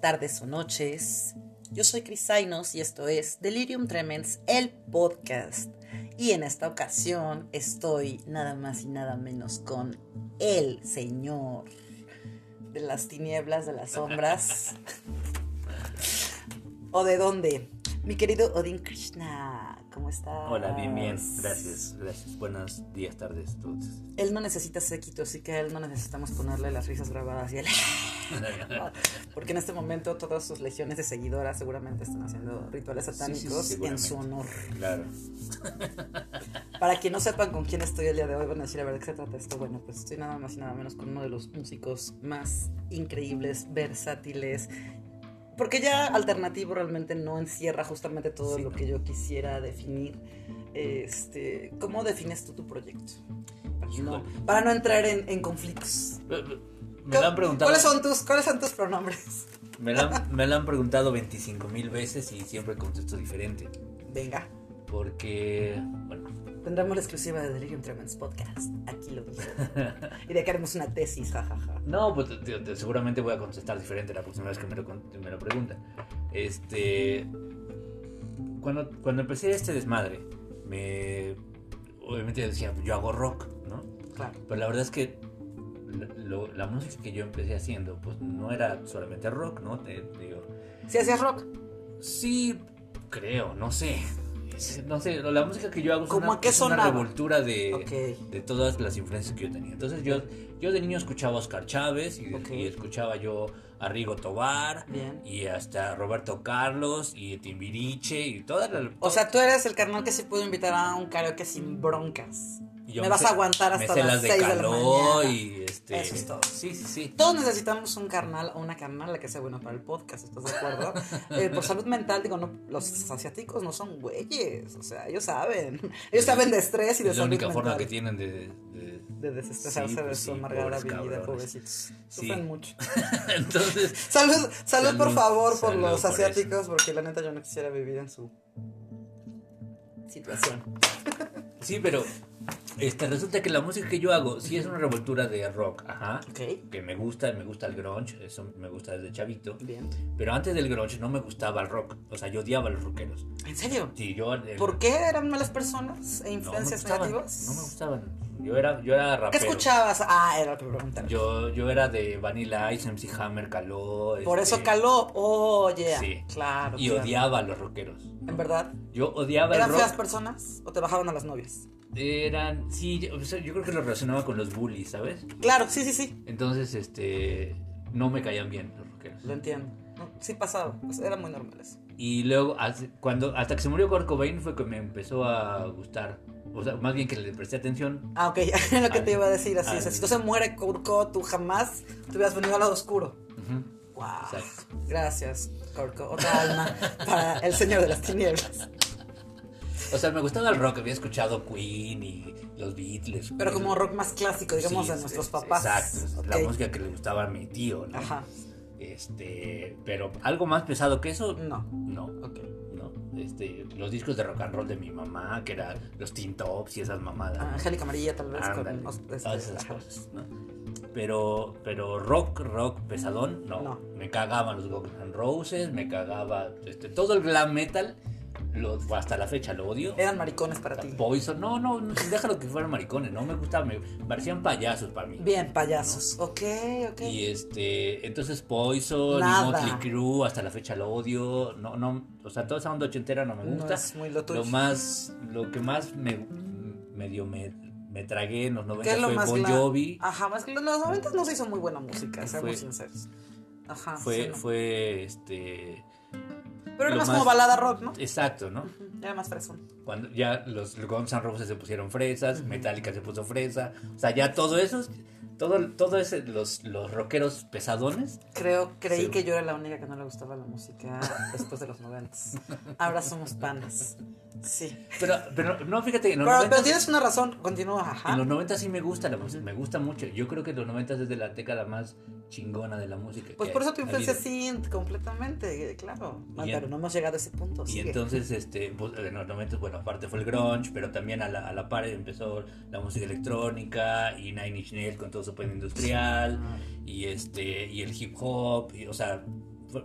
Días, tardes o noches. Yo soy Chris Zainos y esto es Delirium Tremens, el podcast. Y en esta ocasión estoy nada más y nada menos con el señor de las tinieblas, de las sombras. ¿O de dónde? Mi querido Odin Krishna, ¿cómo estás? Hola, bien, bien. Gracias, gracias. Buenos días, tardes, todos. Él no necesita séquito, así que a él no necesitamos ponerle las risas grabadas y él... Porque en este momento todas sus legiones de seguidoras seguramente están haciendo rituales satánicos Sí, sí, sí, en su honor. Claro. Para quien no sepan con quién estoy el día de hoy, van a decir a ver de qué se trata esto. Bueno, pues estoy nada más y nada menos con uno de los músicos más increíbles, versátiles. Porque ya alternativo realmente no encierra justamente todo Sí, lo no. que yo quisiera definir. Este, ¿Cómo defines tú tu proyecto? Para no, Híjole. para no entrar en, en conflictos. Me lo han preguntado. ¿Cuáles son tus, cuáles son tus pronombres? Me lo han, me lo han preguntado 25 mil veces y siempre contesto diferente. Venga, Porque, bueno, tendremos la exclusiva de Delirium Tremens Podcast. Aquí lo digo. y de que haremos una tesis, jajaja. no, pues te- te- seguramente voy a contestar diferente la próxima vez que me lo, me lo preguntan. Este. Cuando, cuando empecé este desmadre, me. Obviamente decía, yo hago rock, ¿no? Claro. Pero la verdad es que lo- la música que yo empecé haciendo, pues no era solamente rock, ¿no? Te, te digo, Si hacías rock, sí, creo, no sé. No sé, la música que yo hago es, ¿Cómo una, qué es una revoltura de, Ok. de todas las influencias que yo tenía. Entonces yo, yo de niño escuchaba a Oscar Chávez y, Ok. y escuchaba yo a Rigo Tobar Bien. y hasta Roberto Carlos y Timbiriche y todas las... O sea, tú eres el carnal que sí puedo invitar a un karaoke sin broncas. Yo me vas sé- a aguantar hasta me las las de seis de la y este... Eso es todo. Sí, sí, sí. Todos necesitamos un carnal o una carnal que sea bueno para el podcast, ¿estás de acuerdo? Eh, por salud mental, digo, no, los asiáticos no son güeyes, o sea, ellos saben. Ellos saben de estrés y de Es la salud única mental. forma que tienen de... de- De desestresarse Sí, de pues su amargada vida, pobrecitos. Sí. Sufren mucho. Entonces... Salud, salud, por Salud, favor, por los por asiáticos, porque la neta yo no quisiera vivir en su situación. Sí, pero este, resulta que la música que yo hago sí es una revoltura de rock, ajá. Ok, Que me gusta, me gusta el grunge, eso me gusta desde chavito. bien. Pero antes del grunge no me gustaba el rock, o sea, yo odiaba a los rockeros. ¿En serio? Sí, yo... el- ¿Por qué eran malas personas e no influencias gustaban, negativas? No me gustaban. Yo era, yo era ¿Qué rapero. escuchabas? Ah, era lo que preguntaba. Yo, yo era de Vanilla Ice, MC Hammer, Caló. Por este, eso caló. Oh, yeah. Sí. Claro. Y claro. odiaba a los rockeros. ¿En verdad? Yo odiaba el ¿Eran feas rock. personas o te bajaban a las novias? Eran, sí, yo, creo que lo relacionaba con los bullies, ¿sabes? Claro, sí, sí, sí. Entonces, este, no me caían bien los rockeros. Lo entiendo. Sí pasaba. o sea, eran muy normales. Y luego, cuando, hasta que se murió Kurt Cobain fue que me empezó a gustar. O sea, más bien que le presté atención. Ah, ok, lo que te iba a decir. Así es. Al- Si no se muere Kurko, tú jamás te hubieras venido al lado oscuro. Ujú, Wow. Exacto. Gracias, Kurko. Otra alma para el señor de las tinieblas. O sea, me gustaba el rock, había escuchado Queen y los Beatles. Pero como rock más clásico, digamos, Sí, de nuestros es- papás. Exacto, la música que le gustaba a mi tío, ¿no? Ajá. Este, pero algo más pesado que eso, No. no, Ok. no. Este, los discos de rock and roll de mi mamá, que eran los Teen Tops y esas mamadas. Ah. Angélica Amarilla, tal vez. Ándale, con, este, todas esas cosas, ¿no? Pero, pero rock, rock pesadón, no. No. Me cagaban los Guns N' Roses, me cagaba este, todo el glam metal, lo, hasta la fecha lo odio. Eran maricones para ti. Poison, no, no, no, déjalo que fueran maricones, no me gustaba, me parecían payasos para mí. Bien, payasos. Ok, ok. Y este, entonces Poison, y Nada. Motley Crue, hasta la fecha lo odio, no, no, o sea, toda esa onda ochentera no me No gusta. es muy lo tuyo. lo más, lo que más me, medio me, me tragué en los ¿Qué 90 es lo fue más Bon? Jovi. Ajá, más que en los 90 no se hizo muy buena música, seamos Fue- sinceros. Ajá. fue, sí, no. fue, este, Pero era más, más- como balada rock, ¿no? exacto, ¿no? Ujú, Era más fresón. Cuando ya los Guns N' Roses se pusieron fresas, Metallica se puso fresa, o sea, ya todo eso, todo, todo ese, los, los rockeros pesadones, Creo, creí que yo era la única que no le gustaba la música después de los 90. Ahora somos panas. Sí. pero, pero no, fíjate, en los Pero, 90 pero tienes una razón, continúa, ajá. En los 90 sí me gusta la música, me gusta mucho. Yo creo que los 90 es de la década más chingona de la música. Pues por eso tu influencia synth completamente, claro. Pero en- no hemos llegado a ese punto. Y sigue. entonces, este, pues, en los 90, bueno, aparte fue el grunge, pero también a la, a la par empezó la música electrónica y Nine Inch Nails con todos super industrial y este y el hip hop, y, o sea,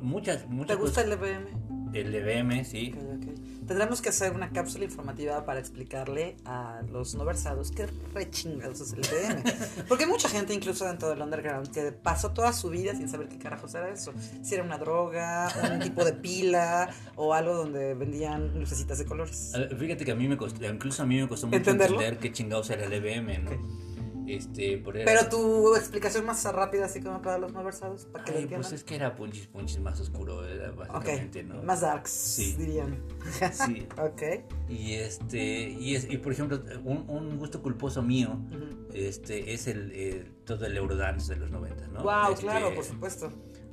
muchas muchas ¿Te gusta el EBM? El EBM, sí. Okay, okay. Tendremos que hacer una cápsula informativa para explicarle a los no versados qué re chingados es el EBM. Porque hay mucha gente, incluso dentro del underground, que pasó toda su vida sin saber qué carajos era eso. Si era una droga, un tipo de pila o algo donde vendían lucecitas de colores. Fíjate que a mí me costó, incluso a mí me costó mucho entender qué chingados era el EBM, ¿no? Okay. Este, por Pero tu explicación más rápida, así como para los no versados, para que Ay, Pues es que era punchis punchis más oscuro, básicamente, ¿no? Más darks, sí. dirían. Sí. ok. Y este, y, es, y por ejemplo, un, un gusto culposo mío, uh -huh. este, es el, el, todo el Eurodance de los 90, ¿no? Wow, este, claro, por supuesto.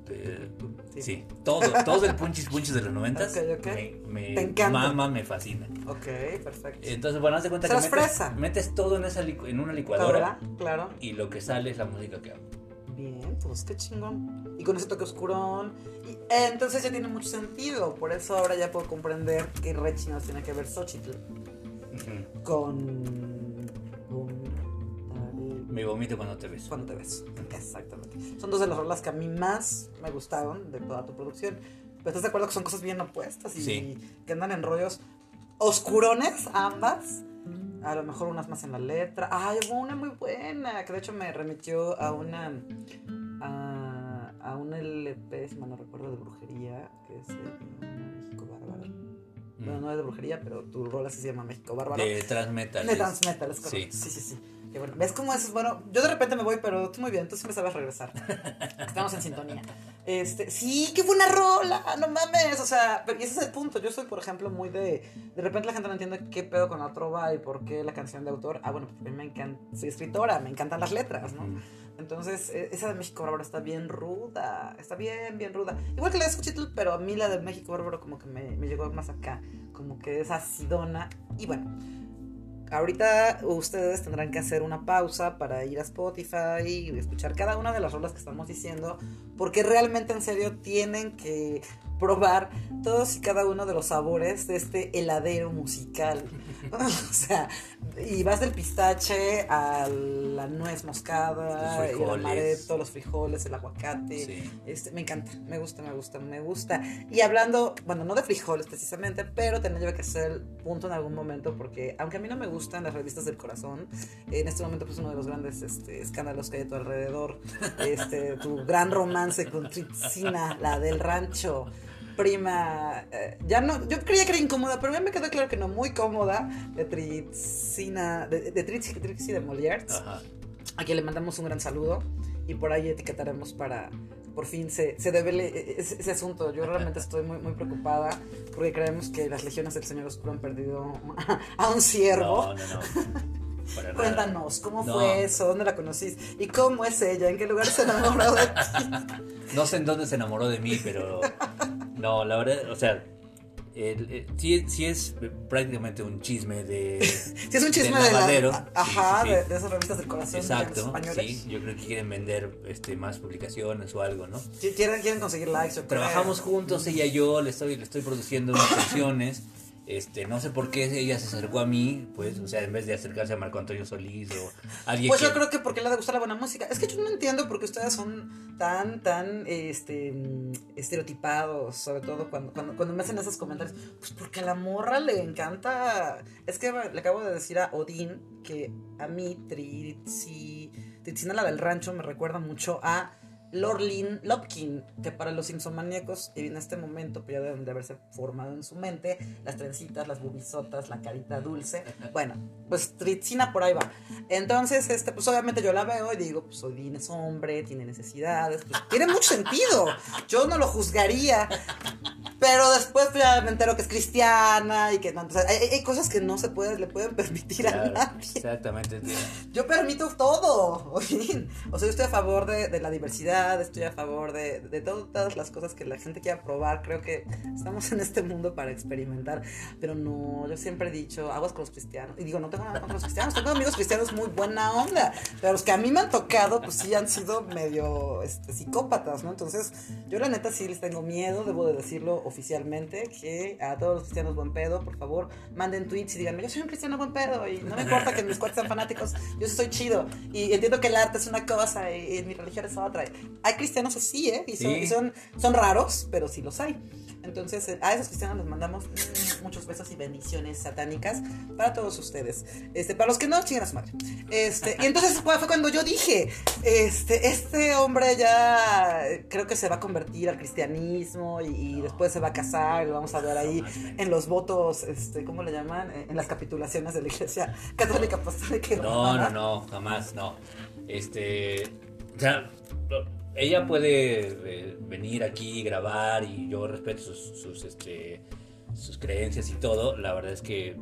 Eh, sí. sí. todo, todo el punchis punchis de los 90 okay, okay. me, me Te encanta. mama, me fascina. Ok, perfecto. Entonces, bueno, haz de cuenta que metes, fresa. metes, todo en, esa en una licuadora. Claro. Y lo que sale es la música que hago. Bien, pues qué chingón. Y con ese toque oscurón. Y, eh, entonces ya tiene mucho sentido. Por eso ahora ya puedo comprender que re chingados tiene que ver Xochitl uh -huh. con me vomito cuando te beso. Cuando te beso. Exactamente. Son dos de las rolas que a mí más me gustaron de toda tu producción. Pero estás de acuerdo que son cosas bien opuestas y, sí. que andan en rollos oscurones ambas. A lo mejor unas más en la letra. Ay, hubo una muy buena que de hecho me remitió a una. a, a un LP, si mal no recuerdo, de brujería, que es el México Bárbaro. Mm. Bueno, no es de brujería, pero tu rola sí se llama México Bárbaro. De Transmetal. De Transmetal, es correcto. Sí, sí, sí. sí. ¿Ves cómo es? Bueno, yo de repente me voy, pero tú muy bien, tú siempre sabes regresar. Estamos en sintonía. Este, sí, qué buena rola, no mames, o sea, y ese es el punto. Yo soy, por ejemplo, muy de. De repente la gente no entiende qué pedo con la trova y por qué la canción de autor. Ah, bueno, pues a mí me encanta. Soy escritora, me encantan las letras, ¿no? Entonces, esa de México Bárbaro está bien ruda, está bien, bien ruda. Igual que la de Xochitl, pero a mí la de México Bárbaro como que me, me llegó más acá, como que es acidona. Y bueno. Ahorita ustedes tendrán que hacer una pausa para ir a Spotify y escuchar cada una de las rolas que estamos diciendo, porque realmente en serio tienen que probar todos y cada uno de los sabores de este heladero musical. o sea, y vas del pistache a la nuez moscada, el amaretto, los frijoles, el aguacate. Sí. Este, me encanta, me gusta, me gusta, me gusta. Y hablando, bueno, no de frijoles precisamente, pero tendría que hacer el punto en algún momento, porque aunque a mí no me gustan las revistas del corazón, en este momento pues uno de los grandes este, escándalos que hay a tu alrededor, este, tu gran romance con Trixina, la del rancho prima, eh, ya no, yo creía que era incómoda, pero ya me quedó claro que no, muy cómoda, de Trixina, de, de Trixie de Molières, a quien le mandamos un gran saludo y por ahí etiquetaremos para por fin se, se debe ese, ese, asunto. Yo realmente estoy muy, muy preocupada porque creemos que las legiones del Señor Oscuro han perdido a un siervo. No, no, no. Cuéntanos, ¿cómo no. fue eso? ¿Dónde la conociste? ¿Y cómo es ella? ¿En qué lugar se enamoró de ti? No sé en dónde se enamoró de mí, pero no, la verdad, o sea, el, el, sí, sí, es prácticamente un chisme de. sí, es un chisme de, la, Ajá, sí, sí. De, de, esas revistas del corazón. Exacto, sí. Yo creo que quieren vender este, más publicaciones o algo, ¿no? Quieren, quieren conseguir likes. O Trabajamos juntos, ella y yo, le estoy, le estoy produciendo unas canciones. Este, no sé por qué ella se acercó a mí, pues, o sea, en vez de acercarse a Marco Antonio Solís o alguien Pues que... yo creo que porque le ha de gustar la buena música. Es que yo no entiendo por qué ustedes son tan, tan, este, estereotipados, sobre todo cuando, cuando, cuando me hacen esos comentarios. Pues porque a la morra le encanta... Es que le acabo de decir a Odín que a mí Tritsi, Tritsina la del rancho me recuerda mucho a... Lorlin Lopkin, que para los simsomaníacos en este momento pues ya deben de haberse formado en su mente las trencitas, las bubisotas, la carita dulce. Bueno, pues Tritsina por ahí va. Entonces, este, pues obviamente yo la veo y digo, pues Odín es hombre, tiene necesidades, pues tiene mucho sentido. Yo no lo juzgaría. Pero después pues, ya me entero que es cristiana y que no, entonces, hay, hay, cosas que no se puede, le pueden permitir claro, a nadie. Exactamente. Tío. Yo permito todo, Odín. O sea, yo estoy a favor de, de la diversidad estoy a favor de, de todo- todas las cosas que la gente quiera probar. Creo que estamos en este mundo para experimentar. Pero no, yo siempre he dicho, aguas con los cristianos. Y digo, no tengo nada contra los cristianos, tengo amigos cristianos muy buena onda. Pero los que a mí me han tocado, pues sí han sido medio este, psicópatas, ¿no? Entonces, yo la neta sí les tengo miedo, debo de decirlo oficialmente, que a todos los cristianos buen pedo, por favor, manden tweets y díganme, yo soy un cristiano buen pedo y no me importa que mis cuates sean fanáticos, yo soy chido. Y entiendo que el arte es una cosa y, y mi religión es otra. Hay cristianos así, ¿eh? Y son, Sí. y son, son raros, pero sí los hay. Entonces, eh, a esos cristianos les mandamos mm, muchos besos y bendiciones satánicas para todos ustedes. Este, para los que no, chingan a su madre. Este, y entonces fue cuando yo dije, este, este hombre ya eh, creo que se va a convertir al cristianismo y, y después se va a casar, lo vamos a ver ahí en los votos, este, ¿cómo le llaman? Eh, En las capitulaciones de la iglesia católica apostólica. y No, no, no, jamás, no. Este, o sea, ella puede eh, venir aquí grabar y yo respeto sus, sus, este, sus creencias y todo. La verdad es que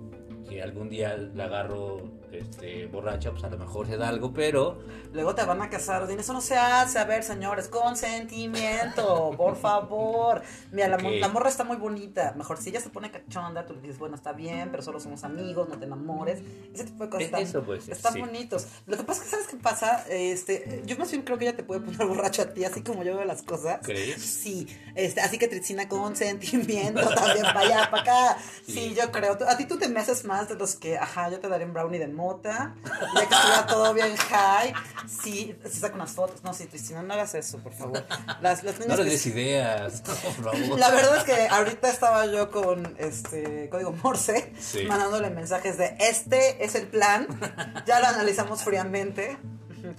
si algún día la agarro este, borracha, pues a lo mejor se da algo, pero Luego te van a casar, Odín. Eso no se hace. A ver, señores, consentimiento, por favor. Mira, la, mo- Ok. la morra está muy bonita. Mejor si ella se pone cachonda, tú le dices, bueno, está bien, pero solo somos amigos, no te enamores. Ese tipo de cosas E- están, eso, pues, están sí. bonitos. Lo que pasa es que, ¿sabes qué pasa? Este, yo más bien creo que ella te puede poner borracho a ti, así como yo veo las cosas. ¿crees? Sí, este, así que Tricina con sentimiento también para allá, para acá. Sí, Sí. yo creo. A ti tú te me haces más de los que, ajá, yo te daré un brownie de mota. Ya que estuviera todo bien high. Sí, se saca unas fotos. No, sí, Tricina, no hagas eso, por favor. Las, las No le que- des ideas, por favor. la verdad es que ahorita estaba yo con este código Morse Sí. mandándole mensajes de este es el plan. Ya lo analizamos fríamente.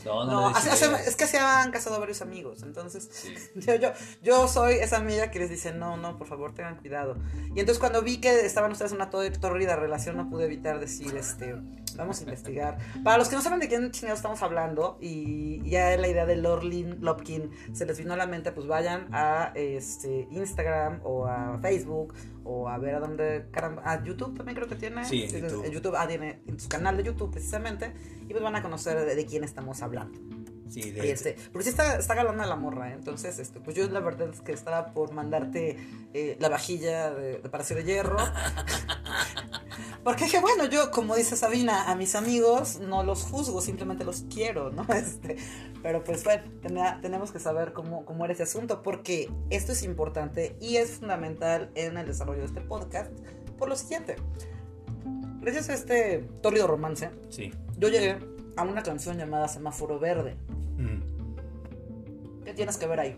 No, no, No, ideas. es que se han casado varios amigos, entonces Sí. yo, yo, yo soy esa amiga que les dice, no, no, por favor, tengan cuidado. Y entonces cuando vi que estaban ustedes en una to- tórrida relación, no pude evitar decir, este, vamos a investigar. Para los que no saben de quién chingados estamos hablando, y ya la idea de Lorlin Lopkin se les vino a la mente, pues vayan a este, Instagram o a Facebook o a ver a dónde, caramba, a YouTube también creo que tiene. Sí, en YouTube. En YouTube, ah, tiene en su canal de YouTube precisamente, y pues van a conocer de, de quién estamos hablando. Sí, de, este, porque sí está, está galana la morra, ¿eh? entonces, este, pues yo la verdad es que estaba por mandarte eh, la vajilla de, de Palacio de Hierro. Porque dije, bueno, yo, como dice Sabina, a mis amigos no los juzgo, simplemente los quiero, ¿no? Este, pero pues bueno, tenía- tenemos que saber cómo, cómo era ese asunto, porque esto es importante y es fundamental en el desarrollo de este podcast, por lo siguiente. Gracias a este tórrido romance, sí. yo llegué a una canción llamada Semáforo Verde. Mm. ¿Qué tienes que ver ahí?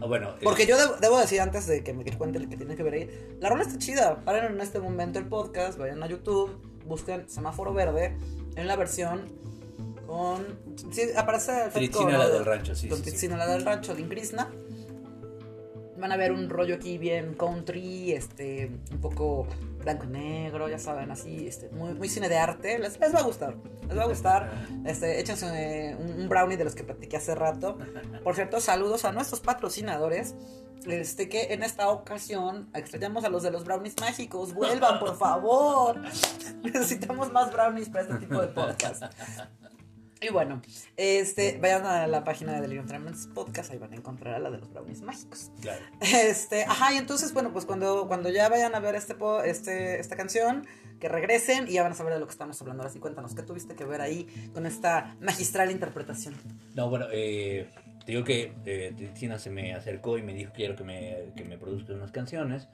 Ah, bueno, Porque yo debo, debo decir antes de que me cuente el que tienes que ver ahí, la rola está chida. Paren en este momento el podcast, vayan a YouTube, busquen Semáforo Verde en la versión con. Sí, aparece el la del rancho, sí, Con sí, la del rancho, de Krishna. Van a ver un rollo aquí bien country, este, un poco blanco y negro, ya saben, así, este, muy, cine de arte. Les, les va a gustar, les va a gustar. Este, échense eh, un, un brownie de los que platiqué hace rato. Por cierto, saludos a nuestros patrocinadores. Este que en esta ocasión extrañamos a los de los brownies mágicos. Vuelvan, por favor. Necesitamos más brownies para este tipo de podcast. Y bueno, este, vayan a la página de Delirium Tremens Podcast, ahí van a encontrar a la de los brownies mágicos. claro. Este, ajá, y entonces, bueno, pues cuando, cuando ya vayan a ver este, este, esta canción, que regresen y ya van a saber de lo que estamos hablando. Ahora sí, cuéntanos, ¿qué tuviste que ver ahí con esta magistral interpretación? No, bueno, eh, te digo que eh, Cristina se me acercó y me dijo quiero que me, que me produzcas unas canciones.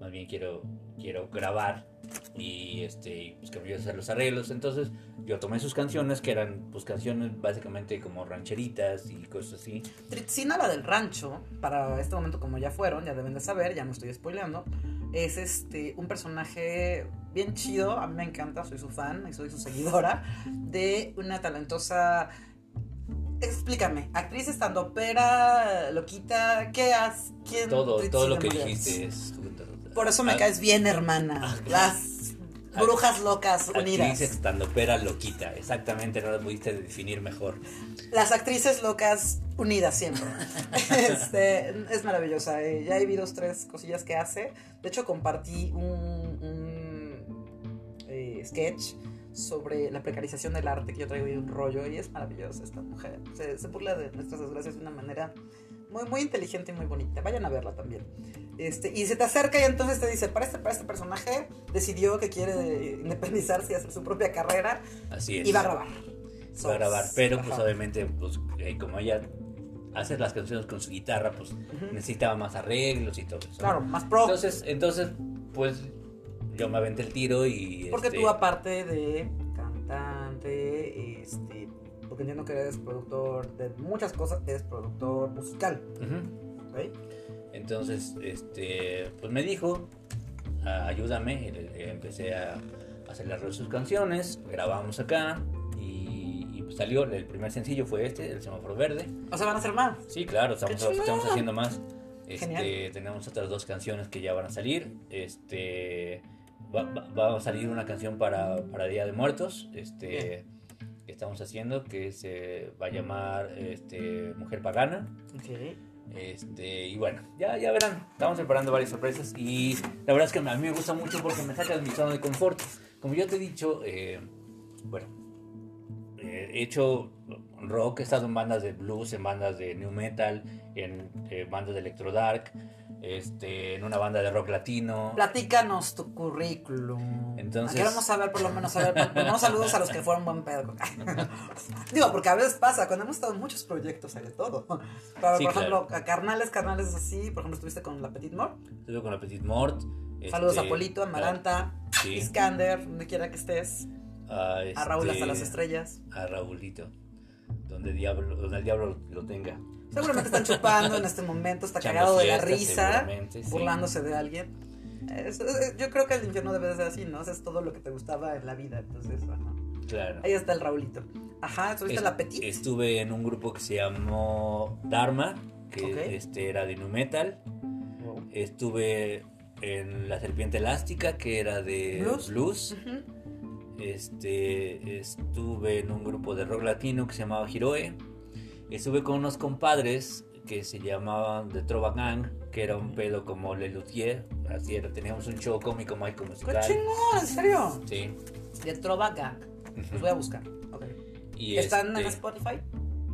Más bien quiero, quiero grabar y este, pues, que me ayudes a hacer los arreglos. Entonces yo tomé sus canciones, que eran pues canciones básicamente como rancheritas y cosas así. Tritzina, la del rancho, para este momento como ya fueron, ya deben de saber, ya no estoy spoileando, es este un personaje bien chido, a mí me encanta, soy su fan y soy su seguidora, de una talentosa... Explícame, actriz estando pera, loquita, ¿qué? ¿Quién? Todo, todo lo que dijiste es... Por eso me Ah, caes bien, hermana. Las brujas locas unidas. Actriz estandopera loquita, exactamente, no lo pudiste definir mejor. Las actrices locas unidas siempre. Este, es maravillosa. eh, Ya vi dos, tres cosillas que hace. De hecho, compartí un, un, eh, sketch sobre la precarización del arte, que yo traigo ahí un rollo, y es maravillosa esta mujer. Se, se burla de nuestras desgracias de una manera muy, muy inteligente y muy bonita. Vayan a verla también. Este, y se te acerca y entonces te dice, para este, para este personaje decidió que quiere independizarse y hacer su propia carrera. Así es. Y va a grabar. Va a grabar, pero pues obviamente, pues eh, como ella hace las canciones con su guitarra, pues Ujú. necesitaba más arreglos y todo eso. Claro, más pro. Entonces, entonces, pues yo me aventé el tiro y... porque este, tú aparte de cantante, este, porque entiendo que eres productor de muchas cosas, eres productor musical. Entonces, este, pues me dijo, "Ah, ayúdame, y empecé a hacer las de sus canciones, grabamos acá y, y, pues, salió, el primer sencillo fue este, El semáforo verde. O sea, van a ser más. Sí, claro, estamos, estamos haciendo más. Este, Genial. tenemos otras dos canciones que ya van a salir. Este, va, va- va a salir una canción para, para Día de Muertos. Este, que estamos haciendo que se va a llamar este, Mujer Pagana. Ok. Este, y bueno, ya, ya verán, estamos preparando varias sorpresas y la verdad es que a mí me gusta mucho porque me saca de mi zona de confort. Como yo te he dicho, eh, bueno, eh, he hecho rock, he estado en bandas de blues, en bandas de new metal, en eh, bandas de electro dark, este, en una banda de rock latino. Platícanos tu currículum. Entonces- Queremos saber, por lo menos, saber. Menos saludos a los que fueron buen pedo. Digo, porque a veces pasa, cuando hemos estado en muchos proyectos de todo. Pero, Sí, por claro. ejemplo, a carnales, carnales así. Por ejemplo, estuviste con la Petit Mort. Estuve con la Petit Mort. Saludos este, a Polito, a Maranta, sí. Iskander, donde quiera que estés. a, A Raúl hasta este, las estrellas. A Raúlito, donde, diablo, donde el diablo lo tenga. Seguramente están chupando en este momento, está cagado de la risa, sí. burlándose de alguien. Es- es- yo creo que el infierno debe de ser así, ¿no? Haces todo lo que te gustaba en la vida, entonces, ajá. Claro. Ahí está el Raulito. Ajá, ¿estuviste Es- en la Petit? Estuve en un grupo que se llamó Dharma, que este era de nu metal. Estuve en La Serpiente Elástica, que era de Blues. Este, estuve en un grupo de rock latino que se llamaba Hiroe. Estuve con unos compadres que se llamaban The Trova Gang, que era un pedo como Le Luthier. Así era, teníamos un show cómico mágico ¡Qué musical. chingón! ¿En serio? Sí. De Trova Gang. Los voy a buscar. Ok. Y ¿Están en este, Spotify?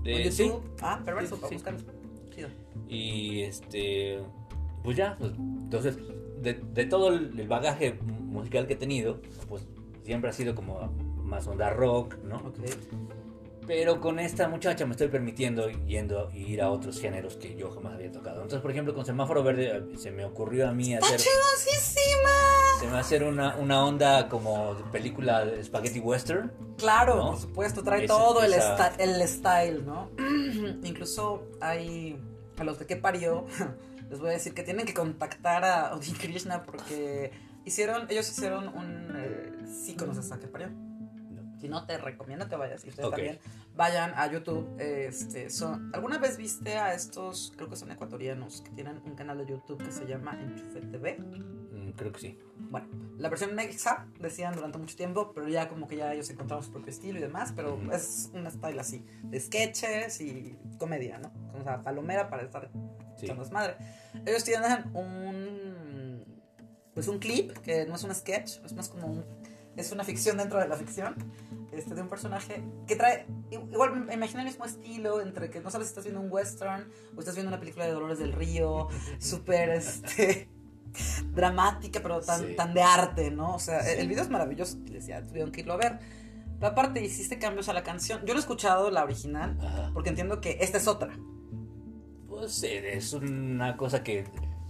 eh, ¿En sí. YouTube? Ah, perverso, Sí, para sí. Chido. Y este, pues ya, pues, entonces, de, de todo el bagaje musical que he tenido, pues siempre ha sido como más onda rock, ¿no? Ok. Pero con esta muchacha me estoy permitiendo yendo ir a otros géneros que yo jamás había tocado. Entonces, por ejemplo, con Semáforo Verde eh, se me ocurrió a mí ¡Está hacer, se me va a hacer una, una onda como película de spaghetti western. Claro, ¿No? por supuesto, trae todo el, esa- el style, ¿no? Incluso hay a los de que parió, les voy a decir que tienen que contactar a Odin Krishna porque hicieron, ellos hicieron un, eh, sí conoces a que parió. Si no, te recomiendo que vayas. Y ustedes Ok. también vayan a YouTube. Este, son, ¿Alguna vez viste a estos, creo que son ecuatorianos, que tienen un canal de YouTube que se llama Enchufe TV? Mm, Creo que sí. Bueno, la versión Mexa decían durante mucho tiempo, pero ya como que ya ellos encontraron su propio estilo y demás, pero Ujú. es un style así, de sketches y comedia, ¿no? O sea, palomera para estar Sí. echando desmadre. Ellos tienen un, pues un clip que no es un sketch, es más como un, es una ficción dentro de la ficción, este, de un personaje que trae, igual me imagino el mismo estilo, entre que no sabes si estás viendo un western o estás viendo una película de Dolores del Río, súper, este, dramática, pero tan, Sí. tan de arte, ¿no? O sea, Sí. el video es maravilloso, les decía, tuvieron que irlo a ver. Pero aparte, hiciste cambios a la canción. Yo no he escuchado la original, Ajá. porque entiendo que esta es otra. Pues es una cosa que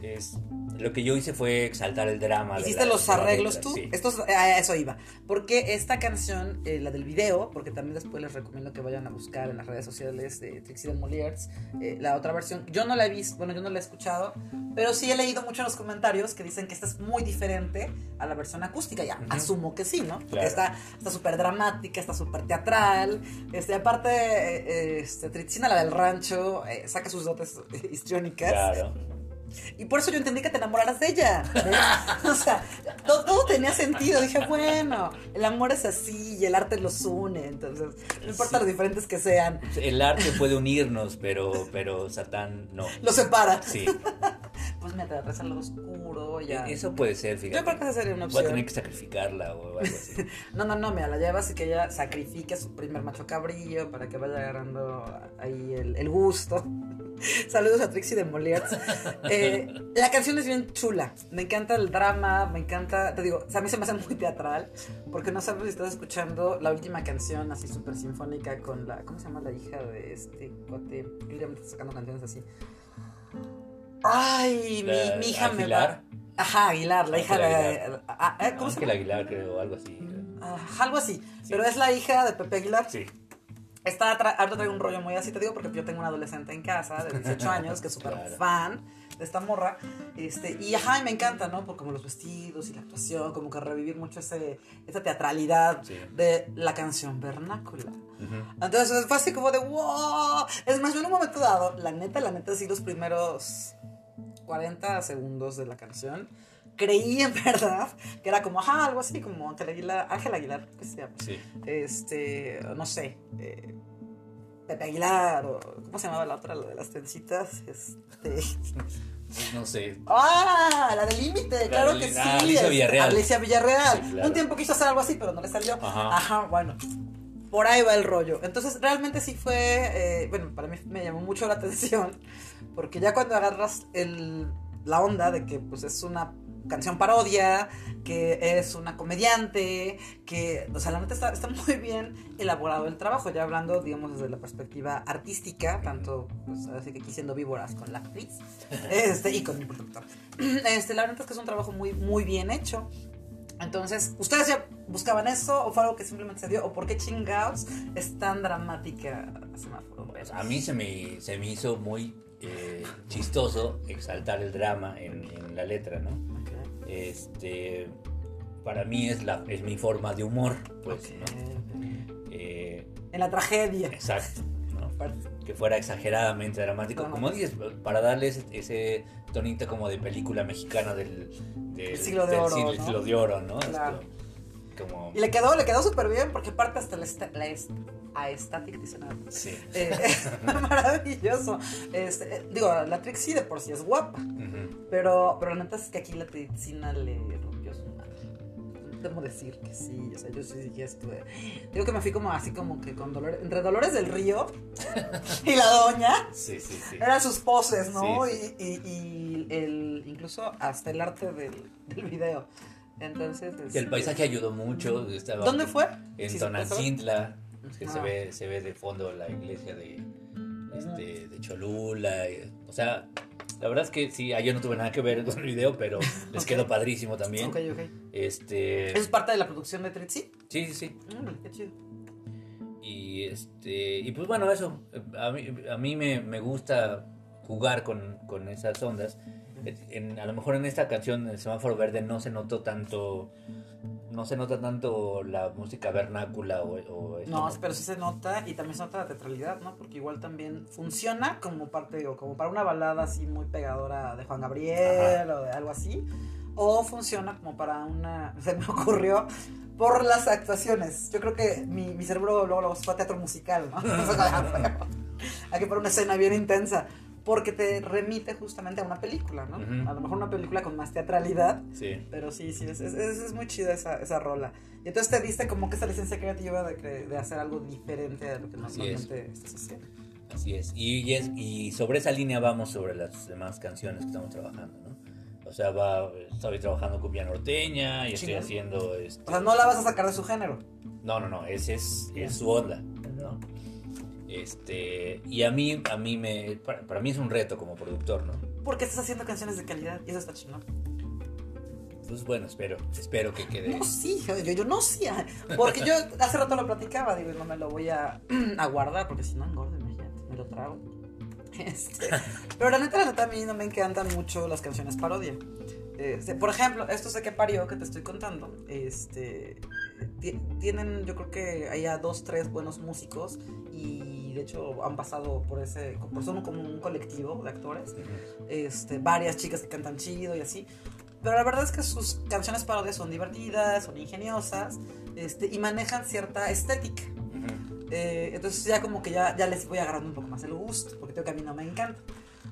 es lo que yo hice fue exaltar el drama. de Hiciste la- los de la arreglos letra, tú. sí. Esto es- a eso iba. Porque esta canción, eh, la del video, porque también después les recomiendo que vayan a buscar en las redes sociales de Trixie de Molières, eh, la otra versión. Yo no la he visto, bueno, yo no la he escuchado, pero sí he leído mucho en los comentarios que dicen que esta es muy diferente a la versión acústica. Ya Ujú. asumo que sí, ¿no? Porque Claro. está súper dramática, está súper teatral. Este, aparte, eh, este, Trixina, la del rancho, eh, saca sus dotes histriónicas. Claro. Y por eso yo entendí que te enamoraras de ella. ¿ves? o sea, todo, todo tenía sentido. Dije, bueno, el amor es así y el arte los une. Entonces, no importa Sí. lo diferentes que sean, El arte puede unirnos, pero, pero Satán no. los separa. Sí. pues me traes al oscuro, ya. E- Eso puede ser, fíjate. Yo creo que esa sería una Voy a opción. tener que sacrificarla o algo así. No, no, no, mira, la llevas y que ella sacrifique a su primer macho cabrillo para que vaya agarrando ahí el, el gusto. Saludos a Trixie de Molières. Eh, la canción es bien chula. Me encanta el drama, me encanta. Te digo, a mí se me hace muy teatral. Porque no sabes si estás escuchando la última canción así súper sinfónica con la. ¿Cómo se llama la hija de este cuate? Últimamente está sacando canciones así. Ay, mi, La- mi hija me Aguilar. va. Ajá, Aguilar, la hija de. Ah, eh, ¿Cómo se llama? Aguilar, creo, algo así. Ah, algo así. Pero es la hija de Pepe Aguilar. Sí. Está tra- ahorita traigo un rollo muy así, te digo, porque yo tengo una adolescente en casa de 18 años que es súper Claro. fan de esta morra. Este, y ajá, y me encanta, ¿no? Por como los vestidos y la actuación, como que revivir mucho ese, esa teatralidad Sí. de la canción vernácula. Entonces fue así como de wow. Es más, yo en un momento dado, la neta, la neta, sí, los primeros 40 segundos de la canción, creí en verdad que era como, ajá, algo así como Ángel Aguilar, Ángel Aguilar, ¿qué se llama? Sí. este, no sé, eh, Pepe Aguilar, o ¿cómo se llamaba la otra, la de las trencitas? Este, No sé. ¡ah! La del límite, claro que sí. ah, Alicia Villarreal. Alicia Villarreal. Sí, claro. Un tiempo quiso hacer algo así, pero no le salió. Ajá. Ajá, bueno. Por ahí va el rollo. Entonces, realmente sí fue, eh, bueno, para mí me llamó mucho la atención, porque ya cuando agarras el, la onda de que pues es una canción parodia, que es una comediante, que, o sea, la neta está, está muy bien elaborado el trabajo, ya hablando, digamos, desde la perspectiva artística, tanto, pues, así que aquí siendo víboras con la actriz, este, y con mi productor. Este, la neta es que es un trabajo muy, muy bien hecho. Entonces, ¿ustedes ya buscaban eso o fue algo que simplemente se dio? ¿O por qué chingados es tan dramática Semáforo Pues Verde? a mí se me, se me hizo muy eh, chistoso exaltar el drama en, en la letra, ¿no? Este, para mí es, la, es mi forma de humor, pues, ¿no? Eh, En la tragedia. exacto. Que fuera exageradamente dramático, como dices, para darle ese, tonito como de película mexicana del, del El siglo de del oro, siglo, ¿no? siglo de oro, ¿no? Claro. Esto, como, Y le quedó, le quedó súper bien porque aparte hasta la, la est- aesthetic dice nada. sí. Eh, maravilloso. Este, eh, digo, la Trixie de por sí es guapa. Ujú. Pero, pero la neta es que aquí la Trixina le rompió su madre. Debo decir que sí, o sea, yo sí dije esto de- Digo que me fui como así como que con Dolores, entre Dolores del Río y la doña, Sí, sí, sí. eran sus poses, ¿no? Sí, Y, y- y el, incluso hasta el arte del, del video. Entonces, Y el este, paisaje ayudó mucho. Estaba ¿Dónde fue? En Sí, que se ve, se ve de fondo la iglesia de, este, de Cholula. y- o sea, la verdad es que sí, ah, yo no tuve nada que ver con el video, pero les Ok. quedó padrísimo también. Ok, ok. Este, ¿Eso es parte de la producción de Trixie? sí, sí, sí. Mm, qué chido. Y este, y pues bueno, eso. A mí, a mí me, me gusta jugar con, con esas ondas. En- a lo mejor en esta canción, el semáforo verde, no se notó tanto. No se nota tanto la música vernácula o, o esto, No, pero sí se nota y también se nota la teatralidad, ¿no? Porque igual también funciona como parte o como para una balada así muy pegadora de Juan Gabriel o de algo así. O funciona como para una... Se me ocurrió por las actuaciones. Yo creo que mi, mi cerebro luego, luego se fue a teatro musical, ¿no? Aquí para una escena bien intensa. Porque te remite justamente a una película, ¿no? Ujú. A lo mejor una película con más teatralidad. Sí. Pero sí, sí, es, es, es- muy chida esa, esa rola. Y entonces te diste como que esa licencia creativa de, de hacer algo diferente a lo que Así es. normalmente estás haciendo. Así es. Y, y es. y sobre esa línea vamos sobre las demás canciones que estamos trabajando, ¿no? O sea, va, estoy trabajando con Vía Norteña y estoy Chingón. haciendo. Este, O sea, no la vas a sacar de su género. No, no, no, ese es, es su onda, ¿no? Este, y a mí, a mí me, para, para mí es un reto como productor, ¿no? Porque estás haciendo canciones de calidad y eso está chingón. Pues bueno, espero, espero que quede. No, sí, yo, yo no sí. ah, Porque yo hace rato lo platicaba, digo, no me lo voy a, a guardar porque si no engordo, imagínate, me lo trago. Este, pero la neta, la neta, a mí no me encantan mucho las canciones parodia. Este, por ejemplo, esto sé que parió que te estoy contando. Este, ti- tienen, yo creo que hay a dos, tres buenos músicos y de hecho han pasado por ese, por son como un colectivo de actores. Este, varias chicas que cantan chido y así. Pero la verdad es que sus canciones parodias son divertidas, son ingeniosas este, y manejan cierta estética. Eh, entonces ya como que ya, ya les voy agarrando un poco más el gusto, porque tengo que a mí no me encanta.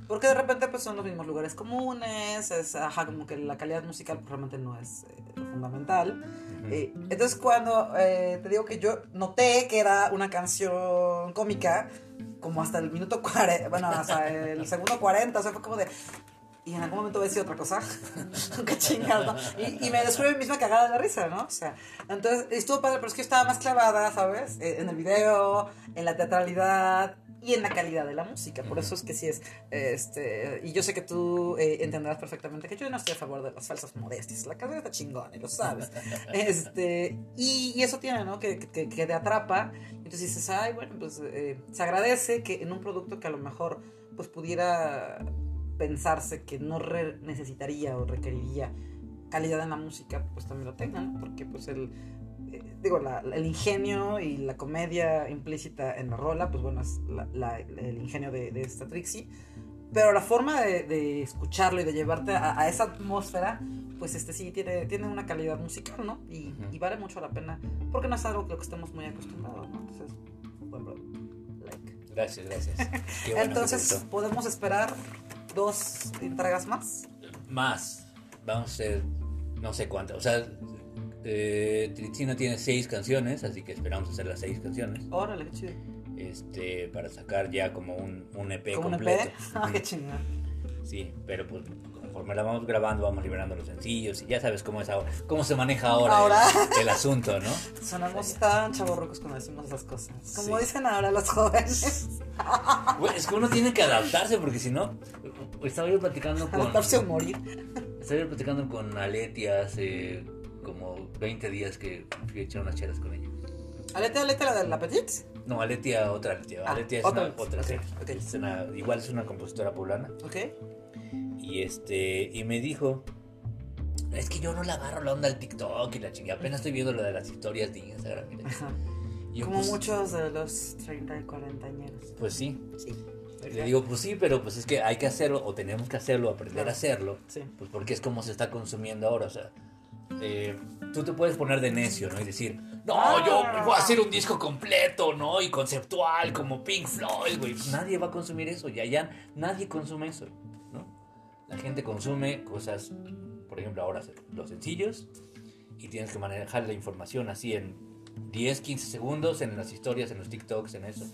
Porque de repente pues son los mismos lugares comunes, es, ajá, como que la calidad musical pues, realmente no es eh, lo fundamental. Eh, entonces cuando eh, te digo que yo noté que era una canción cómica, como hasta el minuto 40, bueno, hasta el segundo 40, o sea, fue como de, y en algún momento voy a decir otra cosa. Qué chingada. Y, y, me descubre mi misma cagada de la risa, ¿no? O sea, entonces estuvo padre, pero es que yo estaba más clavada, ¿sabes? Eh, en el video, en la teatralidad y en la calidad de la música. Por eso es que sí es. Este, y yo sé que tú eh, entenderás perfectamente que yo no estoy a favor de las falsas modestias. La carrera está chingona y lo sabes. Este, y, y eso tiene, ¿no? Que, que, que, te atrapa. Entonces dices, ay, bueno, pues eh, se agradece que en un producto que a lo mejor pues pudiera pensarse que no necesitaría o requeriría calidad en la música, pues también lo tengan, porque pues el, eh, digo, la, el ingenio y la comedia implícita en la rola, pues bueno, es la, el ingenio de, de, esta Trixie, pero la forma de, de escucharlo y de llevarte a, a, esa atmósfera, pues este sí tiene, tiene una calidad musical, ¿no? Y, uh -huh. y, vale mucho la pena, porque no es algo que lo que estemos muy acostumbrados, ¿no? Entonces, bueno, like. Gracias, gracias. Bueno Entonces, podemos esperar dos entregas más. Más. Vamos a hacer no sé cuántas. O sea, eh, Tricino tiene seis canciones, así que esperamos hacer las seis canciones. Órale, qué chido. Este, para sacar ya como un, un EP ¿Como completo. un EP? Ah, qué chingón. Sí, pero pues conforme la vamos grabando vamos liberando los sencillos y ya sabes cómo es ahora, cómo se maneja ahora, ¿Ahora? El, el, asunto, ¿no? Sonamos tan chavorrucos cuando decimos esas cosas. Como sí. dicen ahora los jóvenes. Bueno, es que uno tiene que adaptarse porque si no, estaba yo platicando con... Adaptarse o morir. Estaba yo platicando con Aleti hace como 20 días que fui a echar unas chelas con ella. ¿Aletia, Aletia la de la Petit? No, Aletia, otra Aletia. Ah, Aletia es otra, una, otra, okay, sí. okay. Es una, igual es una compositora poblana. Ok. Y este, y me dijo, es que yo no le agarro la onda al TikTok y la chingada. Apenas estoy viendo lo de las historias de Instagram. Mira. Ajá. Yo, Como pues, muchos de los 30 y 40 años. Pues sí. Sí. Le digo, pues sí, pero pues es que hay que hacerlo o tenemos que hacerlo, aprender Claro. a hacerlo. Sí. Pues porque es como se está consumiendo ahora, o sea. eh, tú te puedes poner de necio, ¿no? Y decir, no, Ah. yo voy a hacer un disco completo, ¿no? Y conceptual, como Pink Floyd, güey. Nadie va a consumir eso, ya, ya, nadie consume eso. La gente consume cosas, por ejemplo, ahora los sencillos, y tienes que manejar la información así en 10, 15 segundos, en las historias, en los TikToks, en eso.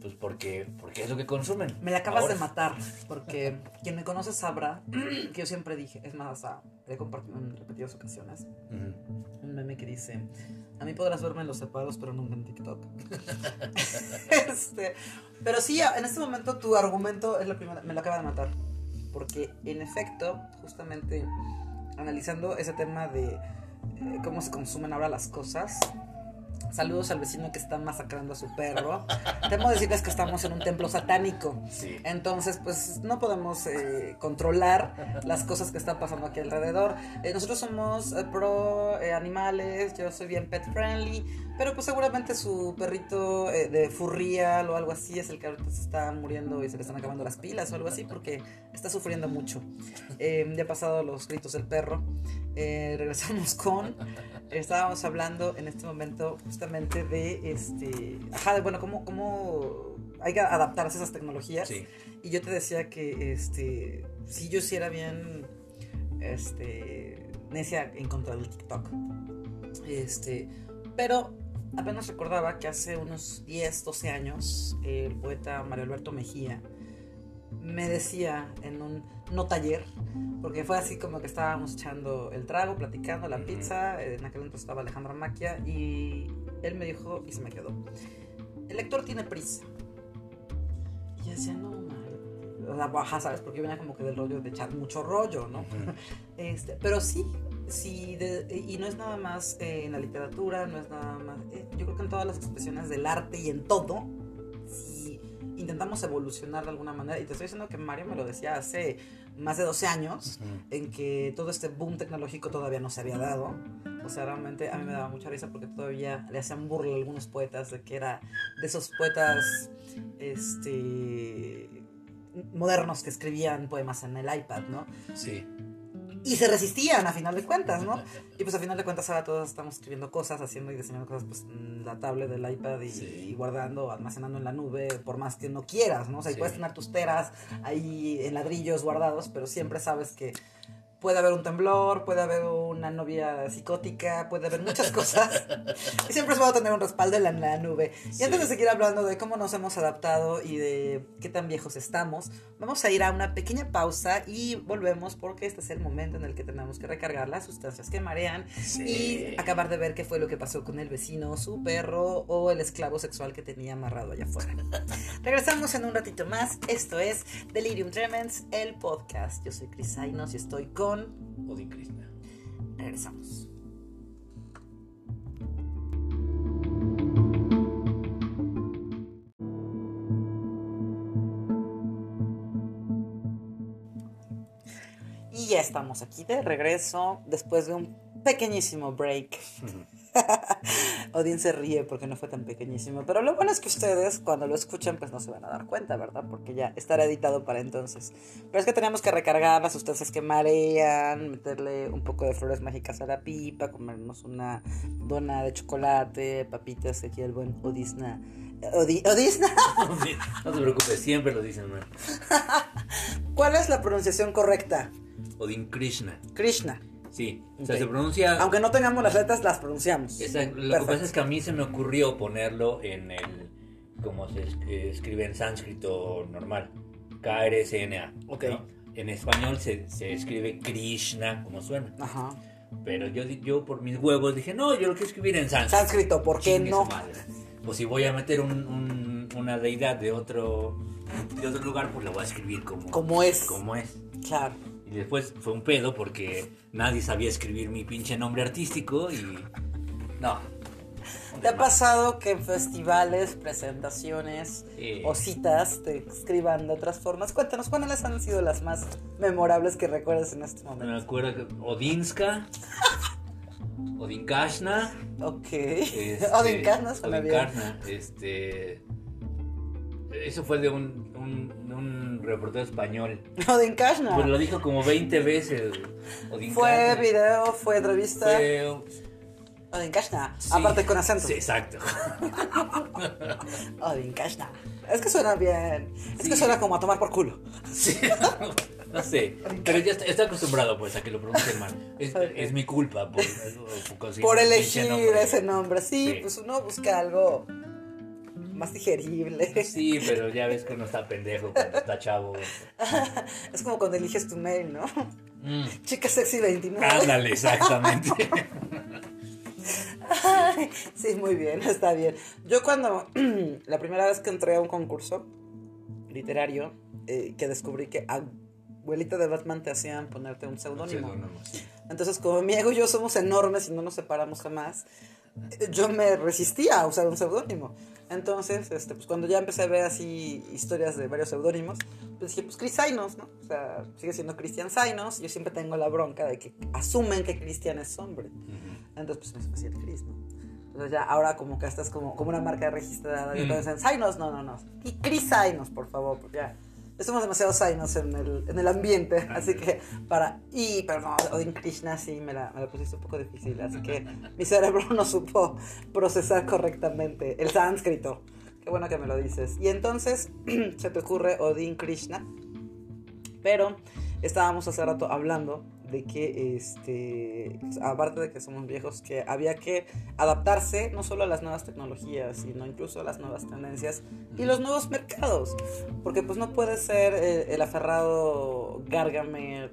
Pues porque, porque es lo que consumen. Me la acabas ahora. de matar, porque quien me conoce sabrá que yo siempre dije, es más, ah, he compartido en repetidas ocasiones Ujú. un meme que dice, a mí podrás verme en los separados, pero nunca en TikTok. este, pero sí, en este momento tu argumento es lo primero, me lo acaba de matar, porque en efecto, justamente analizando ese tema de eh, cómo se consumen ahora las cosas, Saludos al vecino que está masacrando a su perro. Temo decirles que estamos en un templo satánico. Sí. Entonces, pues no podemos eh, controlar las cosas que están pasando aquí alrededor. Eh, nosotros somos eh, pro eh, animales, yo soy bien pet friendly, pero pues seguramente su perrito de furrial o algo así es el que ahorita se está muriendo y se le están acabando las pilas o algo así porque está sufriendo mucho. Ya pasado los gritos del perro. Regresamos con estábamos hablando en este momento justamente de este ajá de bueno cómo cómo hay que adaptarse a esas tecnologías Sí. y yo te decía que este si yo sí era bien este necia en contra del TikTok este pero apenas recordaba que hace unos 10 12 años el poeta Mario Alberto Mejía me decía en un no taller, porque fue así como que estábamos echando el trago, platicando la pizza, en aquel entonces estaba Alejandra Maquia y él me dijo y se me quedó, el lector tiene prisa. Y yo decía, no, mal. O sea, baja, ¿sabes? Porque yo venía como que del rollo de echar mucho rollo, ¿no? Este, pero sí, sí, de- y no es nada más eh, en la literatura, no es nada más, eh, yo creo que en todas las expresiones del arte y en todo, si intentamos evolucionar de alguna manera, y te estoy diciendo que Mario me lo decía hace más de 12 años, en que todo este boom tecnológico todavía no se había dado. O sea, realmente a mí me daba mucha risa porque todavía le hacían burla a algunos poetas de que era de esos poetas este modernos que escribían poemas en el iPad, ¿no? Sí. Y se resistían a final de cuentas, ¿no? Y pues a final de cuentas ahora todos estamos escribiendo cosas, haciendo y diseñando cosas pues en la tablet del iPad y, Sí. y guardando, almacenando en la nube, por más que no quieras, ¿no? O sea, y Sí. puedes tener tus teras ahí en ladrillos guardados, pero siempre sabes que puede haber un temblor, puede haber una novia psicótica, puede haber muchas cosas. y siempre es bueno tener un respaldo en la, en la nube. Y Sí. antes de seguir hablando de cómo nos hemos adaptado y de qué tan viejos estamos, vamos a ir a una pequeña pausa y volvemos porque este es el momento en el que tenemos que recargar las sustancias que marean Sí. y acabar de ver qué fue lo que pasó con el vecino, su perro o el esclavo sexual que tenía amarrado allá afuera. Regresamos en un ratito más. Esto es Delirium Tremens, el podcast. Yo soy Chris Ainos y estoy con... Odin Krishna. Regresamos. Y ya estamos aquí de regreso después de un pequeñísimo break. Odín se ríe porque no fue tan pequeñísimo. Pero lo bueno es que ustedes, cuando lo escuchan, pues no se van a dar cuenta, ¿verdad? Porque ya estará editado para entonces. Pero es que teníamos que recargar las sustancias que marean, meterle un poco de flores mágicas a la pipa, comernos una dona de chocolate, papitas, aquí el buen Odisna. Odi- Odisna. No te preocupes, siempre lo dicen mal. ¿Cuál es la pronunciación correcta? Odin Krishna. Krishna. Sí, o sea, se pronuncia. Aunque no tengamos las letras, las pronunciamos. Exacto, Lo que pasa es que a mí se me ocurrió ponerlo en el. como se eh, escribe en sánscrito normal. K-R-S-N-A. Ok. ¿no? En español se, se escribe Krishna, como suena. Ajá. Pero yo, yo por mis huevos dije, no, yo lo quiero escribir en sánscrito. Sánscrito, ¿por qué Chingue no? Pues si voy a meter un- un- una deidad de otro, de otro lugar, pues la voy a escribir como, Como es. como es. Claro. Y después fue un pedo porque nadie sabía escribir mi pinche nombre artístico y... No. ¿Te ha pasado que en festivales, presentaciones Sí. o citas te escriban de otras formas? Cuéntanos, ¿cuáles han sido las más memorables que recuerdas en este Me momento? acuerdo que Odinska, Odinkashna, Ok. este, Odinkashna suena bien. Odinkashna, este... Eso fue de un, un, un reportero español. Odinkashna. Pues lo dijo como 20 veces. Fue video, fue entrevista. Fue- Odinkashna. sí. Aparte con acento. Sí, exacto. Odinkashna. Es que suena bien. Es que suena como a tomar por culo. Sí. No sé, pero ya está, está acostumbrado pues a que lo pronuncien mal. Es, es mi culpa por, por Por elegir nombre. ese nombre. Sí, Sí. pues uno busca algo más digerible. Sí, pero ya ves que uno está pendejo cuando está chavo. Es como cuando eliges tu mail, ¿no? Mm, Chica sexy 29. Ándale, exactamente. Ay, sí, muy bien, está bien. Yo cuando la primera vez que entré a un concurso literario, eh, que descubrí que abuelita de Batman te hacían ponerte un seudónimo. Sí. Entonces, como mi ego y yo somos enormes y no nos separamos jamás, yo me resistía a usar un seudónimo. Entonces, este, pues cuando ya empecé a ver así historias de varios seudónimos, pues dije, pues Chris Zainos, ¿no? O sea, sigue siendo Cristian Zainos. Yo siempre tengo la bronca de que asumen que Cristian es hombre. Entonces, pues me hacía Chris, ¿no? Entonces ya ahora como que estás como, como una marca registrada. Y entonces, Zainos, no, no, no. Y Chris Zainos, por favor, porque ya. Somos demasiado Zainos en el, en el ambiente. Así que para. Y, pero no, Odin Krishna sí me la, me la pusiste un poco difícil. Así que mi cerebro no supo procesar correctamente el sánscrito. Qué bueno que me lo dices. Y entonces se te ocurre Odin Krishna. Pero estábamos hace rato hablando de que, este, aparte de que somos viejos, que había que adaptarse no solo a las nuevas tecnologías, sino incluso a las nuevas tendencias y los nuevos mercados. Porque pues no puede ser eh, el aferrado Gargamel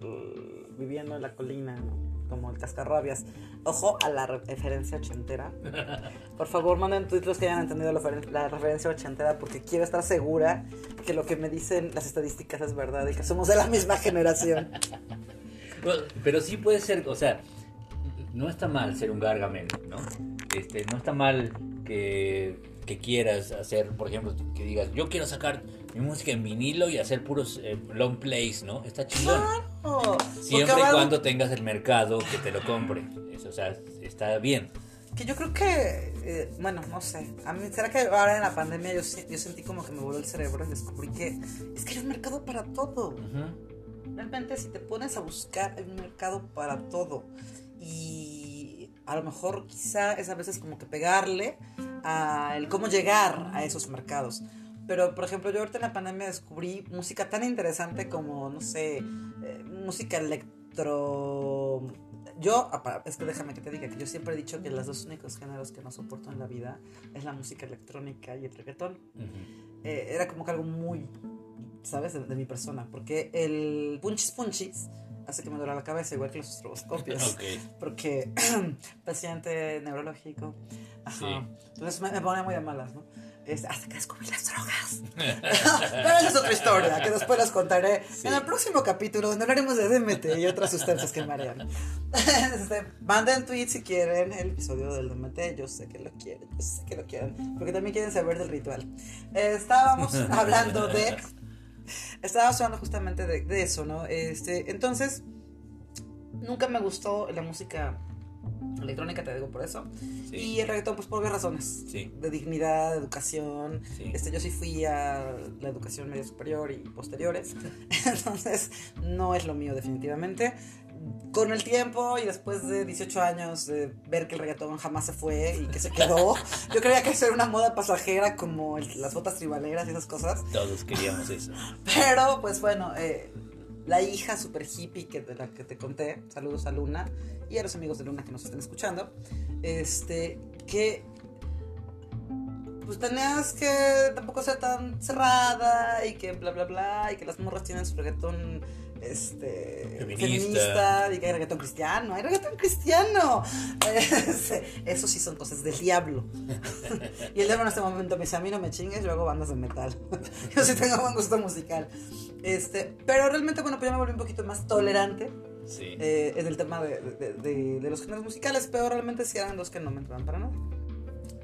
viviendo en la colina, ¿no? como el cascarrabias. Ojo a la referencia ochentera. Por favor, manden tweets que hayan entendido la, la referencia ochentera porque quiero estar segura que lo que me dicen las estadísticas es verdad y que somos de la misma generación. Pero sí puede ser, o sea, no está mal ser un Gargamel, ¿no? Este, no está mal que, que quieras hacer, por ejemplo, que digas, yo quiero sacar mi música en vinilo y hacer puros eh, long plays, ¿no? Está chingón. Oh, Siempre y cuando tengas el mercado que te lo compre. Eso, o sea, está bien. Que yo creo que, eh, bueno, no sé. A mí, ¿será que ahora en la pandemia yo, yo sentí como que me voló el cerebro y descubrí que es que hay un mercado para todo? Ujú. Realmente si te pones a buscar hay un mercado para todo y a lo mejor quizá es a veces como que pegarle a el cómo llegar a esos mercados. Pero, por ejemplo, yo ahorita en la pandemia descubrí música tan interesante como, no sé, eh, música electro... Yo, es que déjame que te diga que yo siempre he dicho que los dos únicos géneros que no soporto en la vida es la música electrónica y el reggaetón. Eh, era como que algo muy, ¿sabes? De, mi persona. Porque el punchis punchis hace que me duela la cabeza, igual que los estroboscopios. Porque paciente neurológico. Ajá. Entonces me, me pone muy de malas, ¿no? hasta que descubrí las drogas. Pero esa es otra historia que después les contaré en el próximo capítulo donde hablaremos de DMT y otras sustancias que marean. Este, manden tweets si quieren el episodio del DMT. Yo sé que lo quieren, yo sé que lo quieren, porque también quieren saber del ritual. estábamos hablando de. Estábamos hablando justamente de, de eso, ¿no? Este, entonces, nunca me gustó la música electrónica, te digo por eso. Y el reggaetón, pues por varias razones. De dignidad, de educación. Este, yo sí fui a la educación media superior y posteriores. Entonces, no es lo mío, definitivamente. Con el tiempo y después de 18 años de ver que el reggaetón jamás se fue y que se quedó, yo creía que eso era una moda pasajera como las botas tribaleras y esas cosas. Todos queríamos eso. Pero, pues bueno, eh, la hija super hippie que, de la que te conté, saludos a Luna y a los amigos de Luna que nos estén escuchando, este, que pues tenías que tampoco ser tan cerrada y que bla bla bla y que las morras tienen su reggaetón este feminista. y que hay reggaetón cristiano, hay reggaetón cristiano. Este, eso sí son cosas del diablo. y el diablo en este momento me dice, a mí no me chingues, yo hago bandas de metal. yo sí tengo buen gusto musical. Este, pero realmente, bueno, pues ya me volví un poquito más tolerante. Sí. Eh, en el tema de, de, de, los géneros musicales, pero realmente sí eran dos que no me entraban para nada.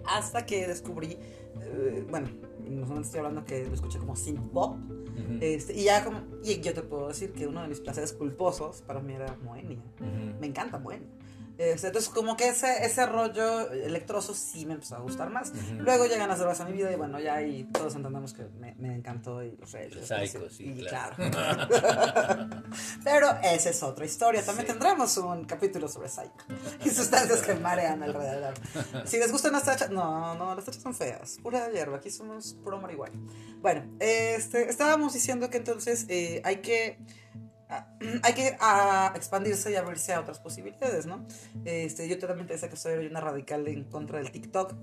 Hasta que descubrí, eh, bueno, no estoy hablando que lo escuché como synth pop. Este, y ya como, y yo te puedo decir que uno de mis placeres culposos para mí era Moenia. Me encanta Moenia. Este, entonces, como que ese, ese rollo electroso sí me empezó a gustar más. Luego llegan las drogas a mi vida y bueno, ya ahí todos entendemos que me, me encantó y los reyes. Psycho, sí, claro. Pero esa es otra historia. También tendremos un capítulo sobre Psycho y sustancias que marean alrededor. Si les gustan las tachas, no, no, las tachas son feas. Pura hierba, aquí somos puro marihuana. Bueno, este, estábamos diciendo que entonces eh, hay que hay que expandirse y abrirse a otras posibilidades, ¿no? Este, yo también decía que soy una radical en contra del TikTok.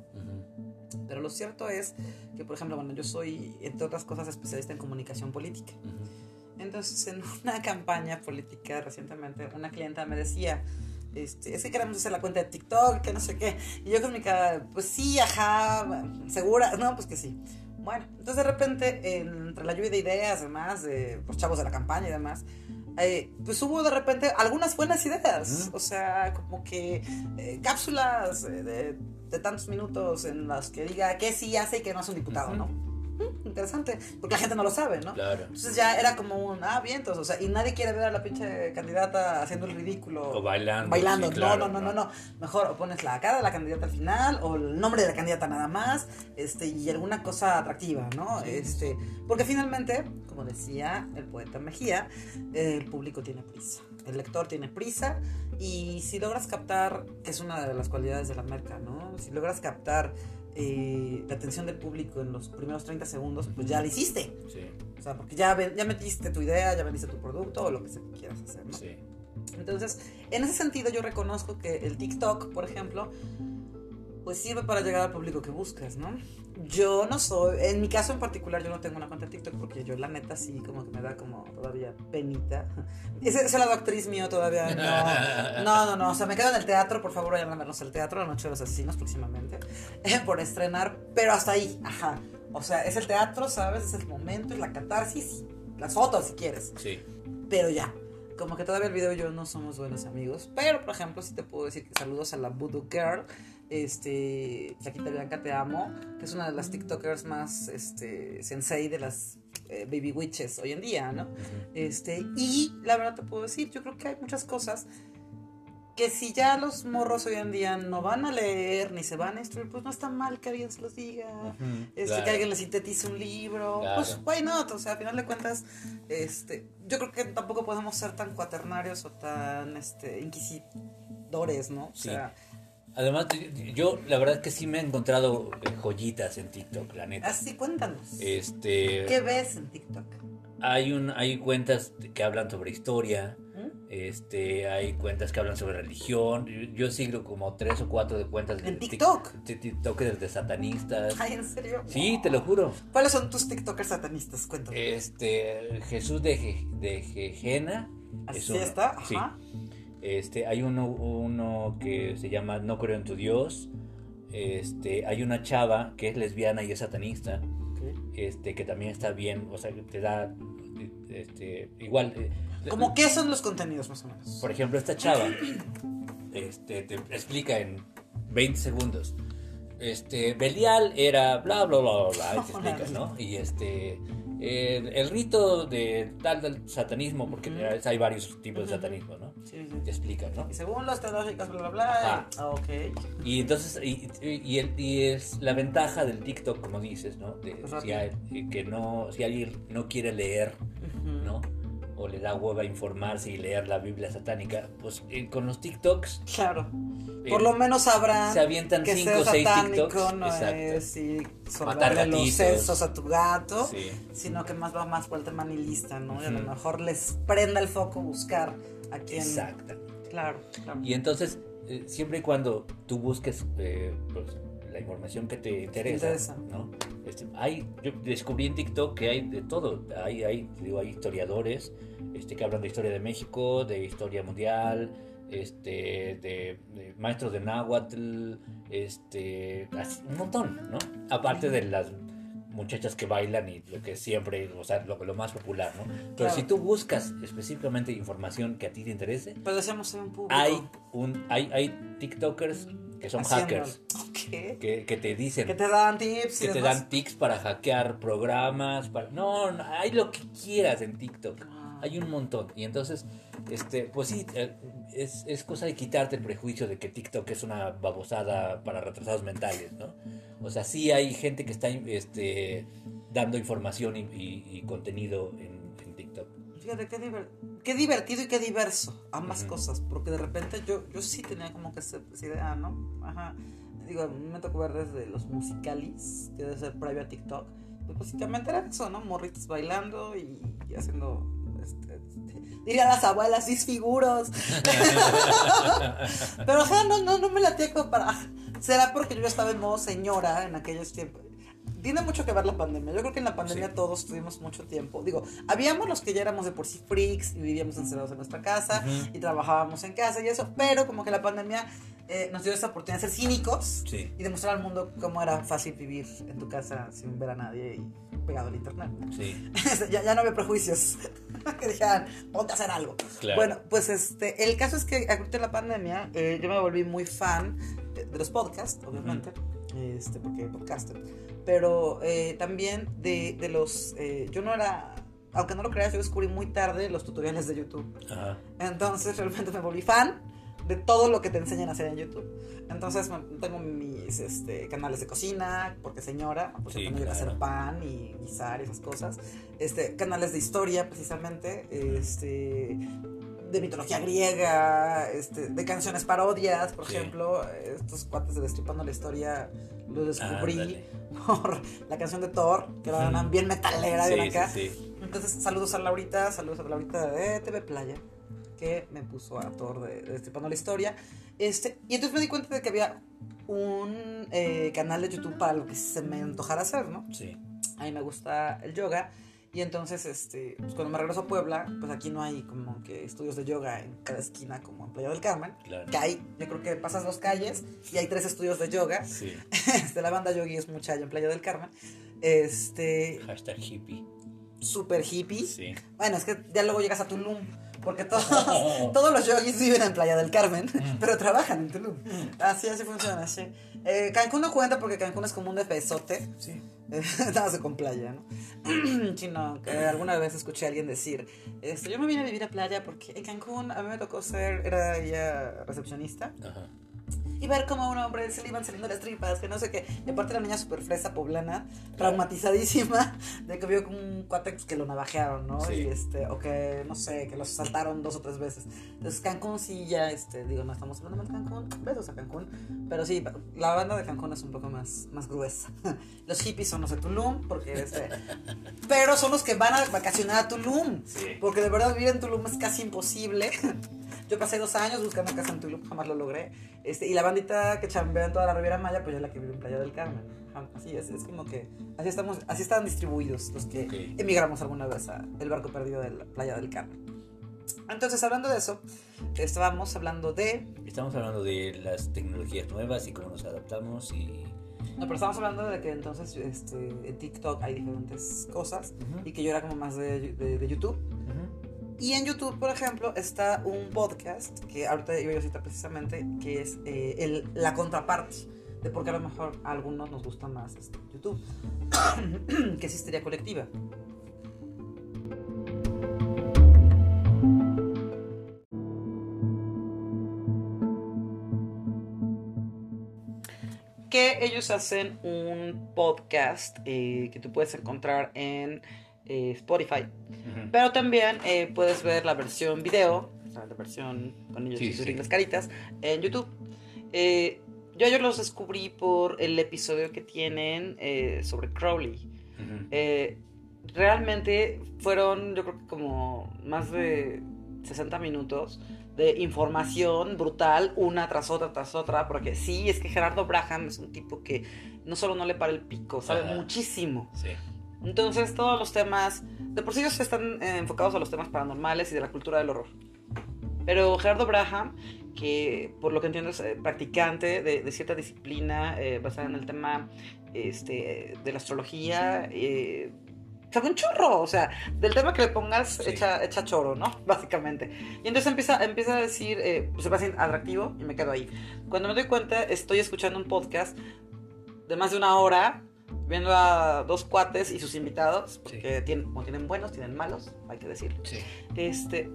Pero lo cierto es que, por ejemplo, bueno, yo soy, entre otras cosas, especialista en comunicación política. Entonces, en una campaña política recientemente, una clienta me decía, este, es que queremos hacer la cuenta de TikTok, que no sé qué. Y yo con mi cara, pues sí, ajá, segura, no, pues que sí. Bueno, entonces de repente, entre la lluvia de ideas, además, de los chavos de la campaña y demás, eh, pues hubo de repente algunas buenas ideas. O sea, como que eh, cápsulas eh, de, de, tantos minutos en las que diga que sí hace y que no es un diputado, ¿no? Interesante, porque la gente no lo sabe, ¿no? Claro. Entonces ya era como un, ah, vientos, o sea, y nadie quiere ver a la pinche candidata haciendo el ridículo. O bailando. Bailando, no, no, no, no, no, Mejor o pones la cara de la candidata al final, o el nombre de la candidata nada más, este, y alguna cosa atractiva, ¿no? Este, porque finalmente, como decía el poeta Mejía, el público tiene prisa. El lector tiene prisa y si logras captar, que es una de las cualidades de la merca, ¿no? Si logras captar eh, la atención del público en los primeros 30 segundos, pues ya lo hiciste. Sí. O sea, porque ya, ya metiste tu idea, ya vendiste tu producto o lo que sea que quieras hacer, ¿no? Sí. Entonces, en ese sentido yo reconozco que el TikTok, por ejemplo, pues sirve para llegar al público que buscas, ¿no? Yo no soy, en mi caso en particular, yo no tengo una cuenta de TikTok porque yo la neta sí como que me da como todavía penita. Ese es lado actriz mío todavía, no, no, no, no, o sea, me quedo en el teatro, por favor vayan a vernos el teatro, La Noche de los Asesinos próximamente, por estrenar, pero hasta ahí, ajá. O sea, es el teatro, ¿sabes? Es el momento, es la catarsis, las fotos si quieres. Sí. Pero ya, como que todavía el video y yo no somos buenos amigos. Pero, por ejemplo, sí te puedo decir que saludos a la Voodoo Girl, este, Chaquita Bianca Te Amo, que es una de las TikTokers más, este, sensei de las eh, baby witches hoy en día, ¿no? Este, y la verdad te puedo decir, yo creo que hay muchas cosas que si ya los morros hoy en día no van a leer ni se van a instruir, pues no está mal que alguien se los diga, este, claro. que alguien les sintetice un libro, Claro. pues why not, o sea, a final de cuentas, este, yo creo que tampoco podemos ser tan cuaternarios o tan, este, inquisidores, ¿no? O Sí. sea, Además, yo la verdad que sí me he encontrado eh, joyitas en TikTok, la neta. así cuéntanos. Este, ¿Qué ves en TikTok? hay un hay cuentas que hablan sobre historia, ¿Mm? este, hay cuentas que hablan sobre religión. Yo, yo sigo como tres o cuatro de cuentas de ¿En tic- TikTok? de TikTokers de satanistas. Ay, ¿en serio? Sí, te lo juro. ¿Cuáles son tus TikTokers satanistas? Cuéntanos. Este, Jesús de, Je- de Jejena. Así es está, Sí. Este, hay uno, uno que se llama No creo en tu Dios. Este, hay una chava que es lesbiana y es satanista. Este, que también está bien, o sea, que te da este, igual. eh, ¿Cómo qué son los contenidos más o menos? Por ejemplo, esta chava este, te explica en 20 segundos. Este, Belial era bla bla bla bla, bla, y te explica, ¿no? Y este el, el rito de tal del satanismo, porque hay varios tipos de satanismo, ¿no? Sí, sí. Te explica, ¿no? Y según los teológicos, bla, bla, bla. Ah, ok. Y entonces, y, y- y el- y es la ventaja del TikTok, como dices, ¿no? De, Pues si, hay- que no, si alguien no quiere leer. ¿no? O le da hueva informarse y leer la Biblia satánica, pues eh, con los TikToks Claro. eh, Por lo menos sabrán se avientan que 5 ser o 6 satánico TikToks. no es Matar los sesos a tu gato, Sí. sino que más va más por el tema nihilista, ¿no? Y a lo mejor les prenda el foco buscar a quien... Exacto. Claro, claro. Y entonces, eh, siempre y cuando tú busques pues, la información que te interesa, interesa. ¿no? Este, hay, yo descubrí en TikTok que hay de todo. Hay, hay, digo, hay historiadores este, que hablan de historia de México, de historia mundial, este, de, de maestros de náhuatl, este, así, un montón, ¿no? Aparte de las muchachas que bailan y lo que siempre, o sea, lo, lo más popular, ¿no? Pero Claro. si tú buscas específicamente información que a ti te interese, Pero hay un público. hay un hay, hay TikTokers que son hackers Ok. que, que te dicen Que te dan tips que te demás. dan tips para hackear programas para no, no, hay lo que quieras en TikTok Ah. hay un montón y entonces este pues sí eh, es, es cosa de quitarte el prejuicio de que TikTok es una babosada para retrasados mentales no o sea sí hay gente que está este dando información y, y- y contenido en, Fíjate qué, diver- qué divertido y qué diverso, ambas cosas, porque de repente yo, yo sí tenía como que esa, idea, ¿no? Ajá. Digo, a mí me tocó ver desde los musicalis, que debe ser previo a TikTok, pues básicamente era eso, ¿no? Morritos bailando y, y haciendo, este, este, dirían las abuelas, disfiguros. Pero ajá, no, no, no me latía como para... ¿Será porque yo estaba en modo señora en aquellos tiempos? Tiene mucho que ver la pandemia. Yo creo que en la pandemia Sí. todos tuvimos mucho tiempo. Digo, habíamos los que ya éramos de por sí freaks y vivíamos encerrados en nuestra casa Ujú. y trabajábamos en casa y eso, pero como que la pandemia eh, nos dio esa oportunidad de ser cínicos sí y demostrar al mundo cómo era fácil vivir en tu casa sin ver a nadie y pegado al internet. sí ya, ya no había prejuicios que dijeran, ponte a hacer algo. claro Bueno, pues este, el caso es que ahorita en la pandemia eh, yo me volví muy fan de, de los podcasts, obviamente, este, porque podcaster, pero eh, también de, de los, eh, yo no era, aunque no lo creas, yo descubrí muy tarde los tutoriales de YouTube. Ajá. Entonces realmente me volví fan de todo lo que te enseñan a hacer en YouTube. Entonces tengo mis este, canales de cocina, porque señora, pues Sí, a claro. hacer pan y guisar y esas cosas. Este, canales de historia, precisamente, este, de mitología griega, este, de canciones parodias, por Sí. ejemplo, estos cuates de Destripando la Historia los descubrí por la canción de Thor, que era una bien metalera de Sí, acá. sí. Entonces, saludos a Laurita, saludos a Laurita de TV Playa, que me puso a Thor de, de Destripando la Historia. Este, y entonces me di cuenta de que había un eh, canal de YouTube para lo que se me antojara hacer, ¿no? Sí. A mí me gusta el yoga. Y entonces, este, pues cuando me regreso a Puebla, pues aquí no hay como que estudios de yoga en cada esquina como en Playa del Carmen. Claro. Que hay, yo creo que pasas dos calles y hay tres estudios de yoga. Sí. Este, la banda yogi es mucha allá en Playa del Carmen. Este, Hashtag hippie. super hippie. Sí. Bueno, es que ya luego llegas a Tulum. porque todos, todos los yogis viven en Playa del Carmen, pero trabajan en Tulum. Así, así funciona, sí. Eh, Cancún no cuenta porque Cancún es como un defesote. Sí. Nada con playa, ¿no? sí, no, que alguna vez escuché a alguien decir, este, yo me vine a vivir a playa porque en Cancún a mí me tocó ser, era ya recepcionista. Ajá. Y ver cómo a un hombre se le iban saliendo las tripas, que no sé qué. Y aparte la niña súper fresa poblana, traumatizadísima, de que vio un cuate pues, que lo navajearon, ¿no? Sí. Y este, o que, no sé, que los asaltaron dos o tres veces. Entonces Cancún sí ya, este, digo, no estamos hablando mal de Cancún, besos a Cancún. Pero sí, la banda de Cancún es un poco más, más gruesa. Los hippies son los de Tulum, porque este, pero son los que van a vacacionar a Tulum. Sí. Porque de verdad vivir en Tulum es casi imposible. Yo pasé dos años buscando casa en Tulum, jamás lo logré. Este, y la bandita que chambea en toda la Riviera Maya, pues ya la que vive en Playa del Carmen. Así es, es como que así estamos, así están distribuidos los que emigramos alguna vez a el barco perdido de la Playa del Carmen. Entonces, hablando de eso, estábamos hablando de. Estamos hablando de las tecnologías nuevas y cómo nos adaptamos y... No, pero estábamos hablando de que entonces este, en TikTok hay diferentes cosas y que yo era como más de, de- de YouTube. Y en YouTube, por ejemplo, está un podcast que ahorita iba a citar precisamente, que es eh, la contraparte de por qué a lo mejor a algunos nos gusta más este, YouTube, que es histeria colectiva. Que ellos hacen un podcast eh, que tú puedes encontrar en eh, Spotify. Ujú. Pero también eh, puedes ver la versión video, o sea, la versión con ellos Sí, y sus sí. las caritas, en YouTube. Eh, yo ellos los descubrí por el episodio que tienen eh, sobre Crowley. Ujú. Eh, realmente fueron, yo creo que como más de 60 minutos de información brutal, una tras otra, tras otra, porque sí, es que Gerardo Braham es un tipo que no solo no le para el pico, sabe Ajá. muchísimo. Sí. Entonces, todos los temas, de por sí ellos están eh, enfocados a los temas paranormales y de la cultura del horror. Pero Gerardo Braham, que por lo que entiendo es eh, practicante de, de cierta disciplina eh, basada en el tema este, de la astrología, sabe un chorro, o sea, del tema que le pongas Sí. echa, echa choro, ¿no? Básicamente. Y entonces empieza, empieza a decir, eh, pues se va haciendo atractivo y me quedo ahí. Cuando me doy cuenta, estoy escuchando un podcast de más de una hora, viendo a dos cuates y sus invitados, porque tienen, como tienen buenos, tienen malos, hay que decirlo. Sí. Este,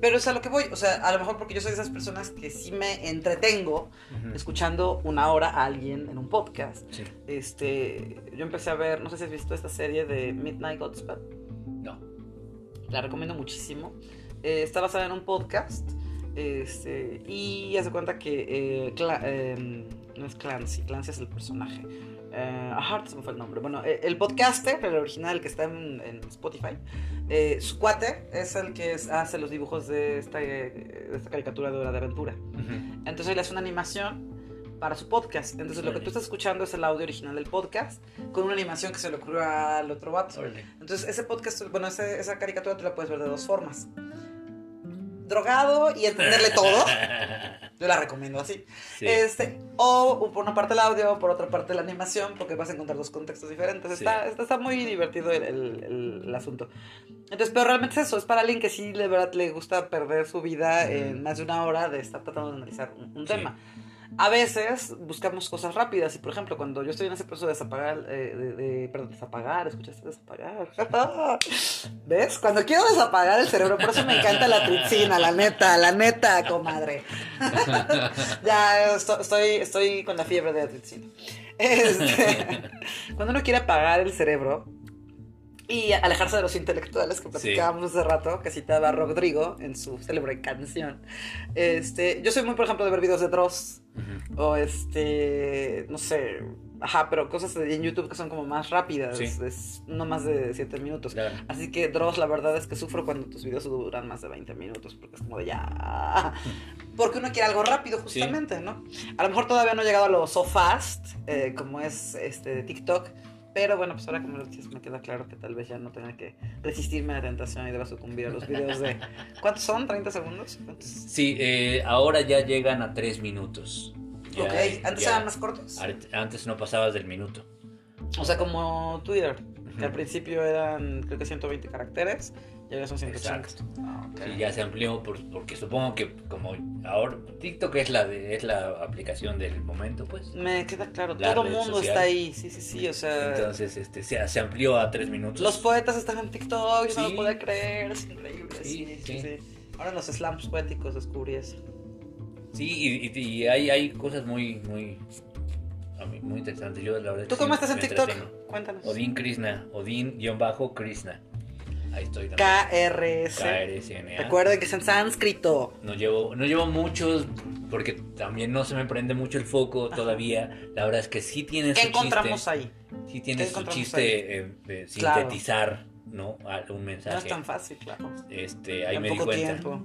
pero es a lo que voy, o sea, a lo mejor porque yo soy de esas personas que sí me entretengo escuchando una hora a alguien en un podcast. Sí. Este, yo empecé a ver, no sé si has visto esta serie de Midnight Gospel, No. la recomiendo muchísimo. Eh, está basada en un podcast. Este, y hace cuenta que eh, eh, no es Clancy, Clancy es el personaje. Eh, ajá, se me fue el nombre. Bueno, eh, el podcaster, el original que está en, en Spotify, eh, su cuate es el que hace los dibujos de esta, eh, de esta caricatura de Hora de Aventura. Ujú. Entonces él hace una animación para su podcast. Entonces lo que tú estás escuchando es el audio original del podcast con una animación que se le ocurrió al otro vato. Entonces ese podcast, bueno, ese- esa caricatura tú la puedes ver de dos formas. Drogado y entenderle todo. Yo la recomiendo así. Sí. Este, o por una parte el audio, por otra parte la animación, porque vas a encontrar dos contextos diferentes. Sí. Está, está, está muy divertido el, el- el- el asunto. Entonces, pero realmente es eso, es para alguien que sí de verdad le gusta perder su vida en más de una hora de estar tratando de analizar un, un Sí. tema. A veces buscamos cosas rápidas y, por ejemplo, cuando yo estoy en ese proceso de desapagar, eh, de, perdón, desapagar, escuchaste desapagar. ¿Ves? Cuando quiero desapagar el cerebro, por eso me encanta la tritsina, la neta, la neta, comadre. ya esto- estoy, estoy con la fiebre de la tritsina. Este, cuando uno quiere apagar el cerebro y alejarse de los intelectuales que platicábamos hace rato, que citaba Rodrigo en su célebre canción, este, yo soy muy, por ejemplo, de ver videos de Dross o este, no sé, ajá, pero cosas en YouTube que son como más rápidas, Sí. es no más de 7 minutos. Claro. Así que Dross, la verdad es que sufro cuando tus videos duran más de 20 minutos, porque es como de ya. Porque uno quiere algo rápido, justamente, ¿no? A lo mejor todavía no he llegado a lo so fast, eh, como es este TikTok. Pero bueno, pues ahora como lo dices, me queda claro que tal vez ya no tenga que resistirme a la tentación y deba sucumbir a los videos de. ¿Cuántos son? ¿30 segundos? ¿Cuántos? Sí, eh, ahora ya llegan a tres minutos. Ya- ok, antes ya- eran más cortos. Antes no pasabas del minuto. O sea, como Twitter. Que al principio eran, creo que 120 caracteres, y ahora son 180. Exacto. Ah, ok. Sí, ya se amplió por- porque supongo que como ahora TikTok es la de, es la aplicación del momento, pues. Me queda claro, La todo el mundo social. está ahí, sí, sí, sí, o sea... Entonces este se, se amplió a tres minutos. Los poetas están en TikTok, yo no lo puedo creer, es increíble. Sí, Sí, sí. Ahora los slams poéticos descubrí eso. Sí, y, y- y hay, hay cosas muy muy muy interesantes. Yo la verdad ¿Tú cómo estás en TikTok? entretengo. Cuéntanos. Odín Krishna, Odín-Krishna. Ahí estoy también. KRS. KRSNA. Recuerden que es en sánscrito. No llevo, no llevo muchos porque también no se me prende mucho el foco todavía. La verdad es que sí tiene ¿Qué su encontramos chiste. ahí? Sí tiene ¿Qué su chiste eh, de Claro. sintetizar, ¿no? Un No mensaje. es tan fácil, claro. Este, ahí En me di poco cuenta. tiempo.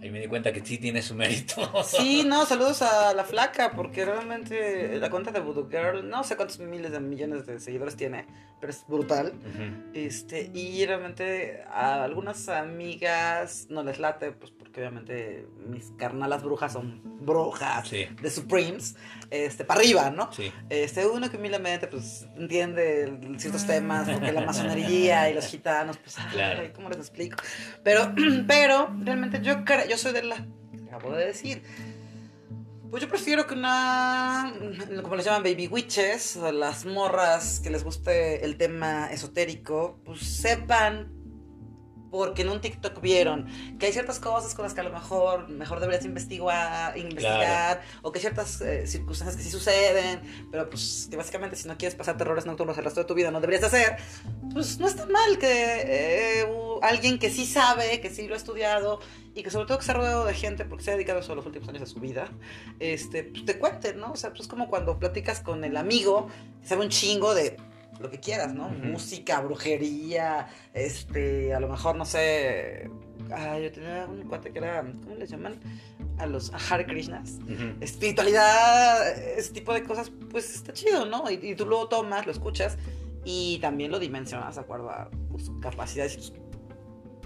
Ahí me di cuenta que sí tiene su mérito. Sí, no, saludos a la flaca, porque realmente la cuenta de Voodoo Girl, no sé cuántos miles de millones de seguidores tiene, pero es brutal. Este, y realmente a algunas amigas no les late, pues porque obviamente mis carnalas brujas son brujas Sí, de Supremes, este, para arriba, ¿no? sí. Este, uno que humildemente pues entiende ciertos temas, porque la masonería y los gitanos, pues, ay, Claro. ¿cómo les explico? Pero, pero, realmente yo yo soy de la, acabo de decir, pues yo prefiero que una, como les llaman baby witches, o las morras que les guste el tema esotérico, pues sepan porque en un TikTok vieron que hay ciertas cosas con las que a lo mejor mejor deberías investigar, investigar o que hay ciertas eh, circunstancias que sí suceden, pero pues que básicamente si no quieres pasar terrores nocturnos el resto de tu vida no deberías hacer, pues no está mal que eh, alguien que sí sabe, que sí lo ha estudiado y que sobre todo que se ha rodeado de gente porque se ha dedicado eso los últimos años de su vida, este, pues te cuente, ¿no? O sea, pues es como cuando platicas con el amigo que sabe un chingo de lo que quieras, ¿no? Ujú. Música, brujería, este, a lo mejor, no sé, ah, yo tenía un cuate que era, ¿cómo les llaman? A los Hare Krishnas. Ujú. Espiritualidad, ese tipo de cosas, pues está chido, ¿no? Y, y tú lo tomas, lo escuchas y también lo dimensionas de acuerdo a tus capacidades y tus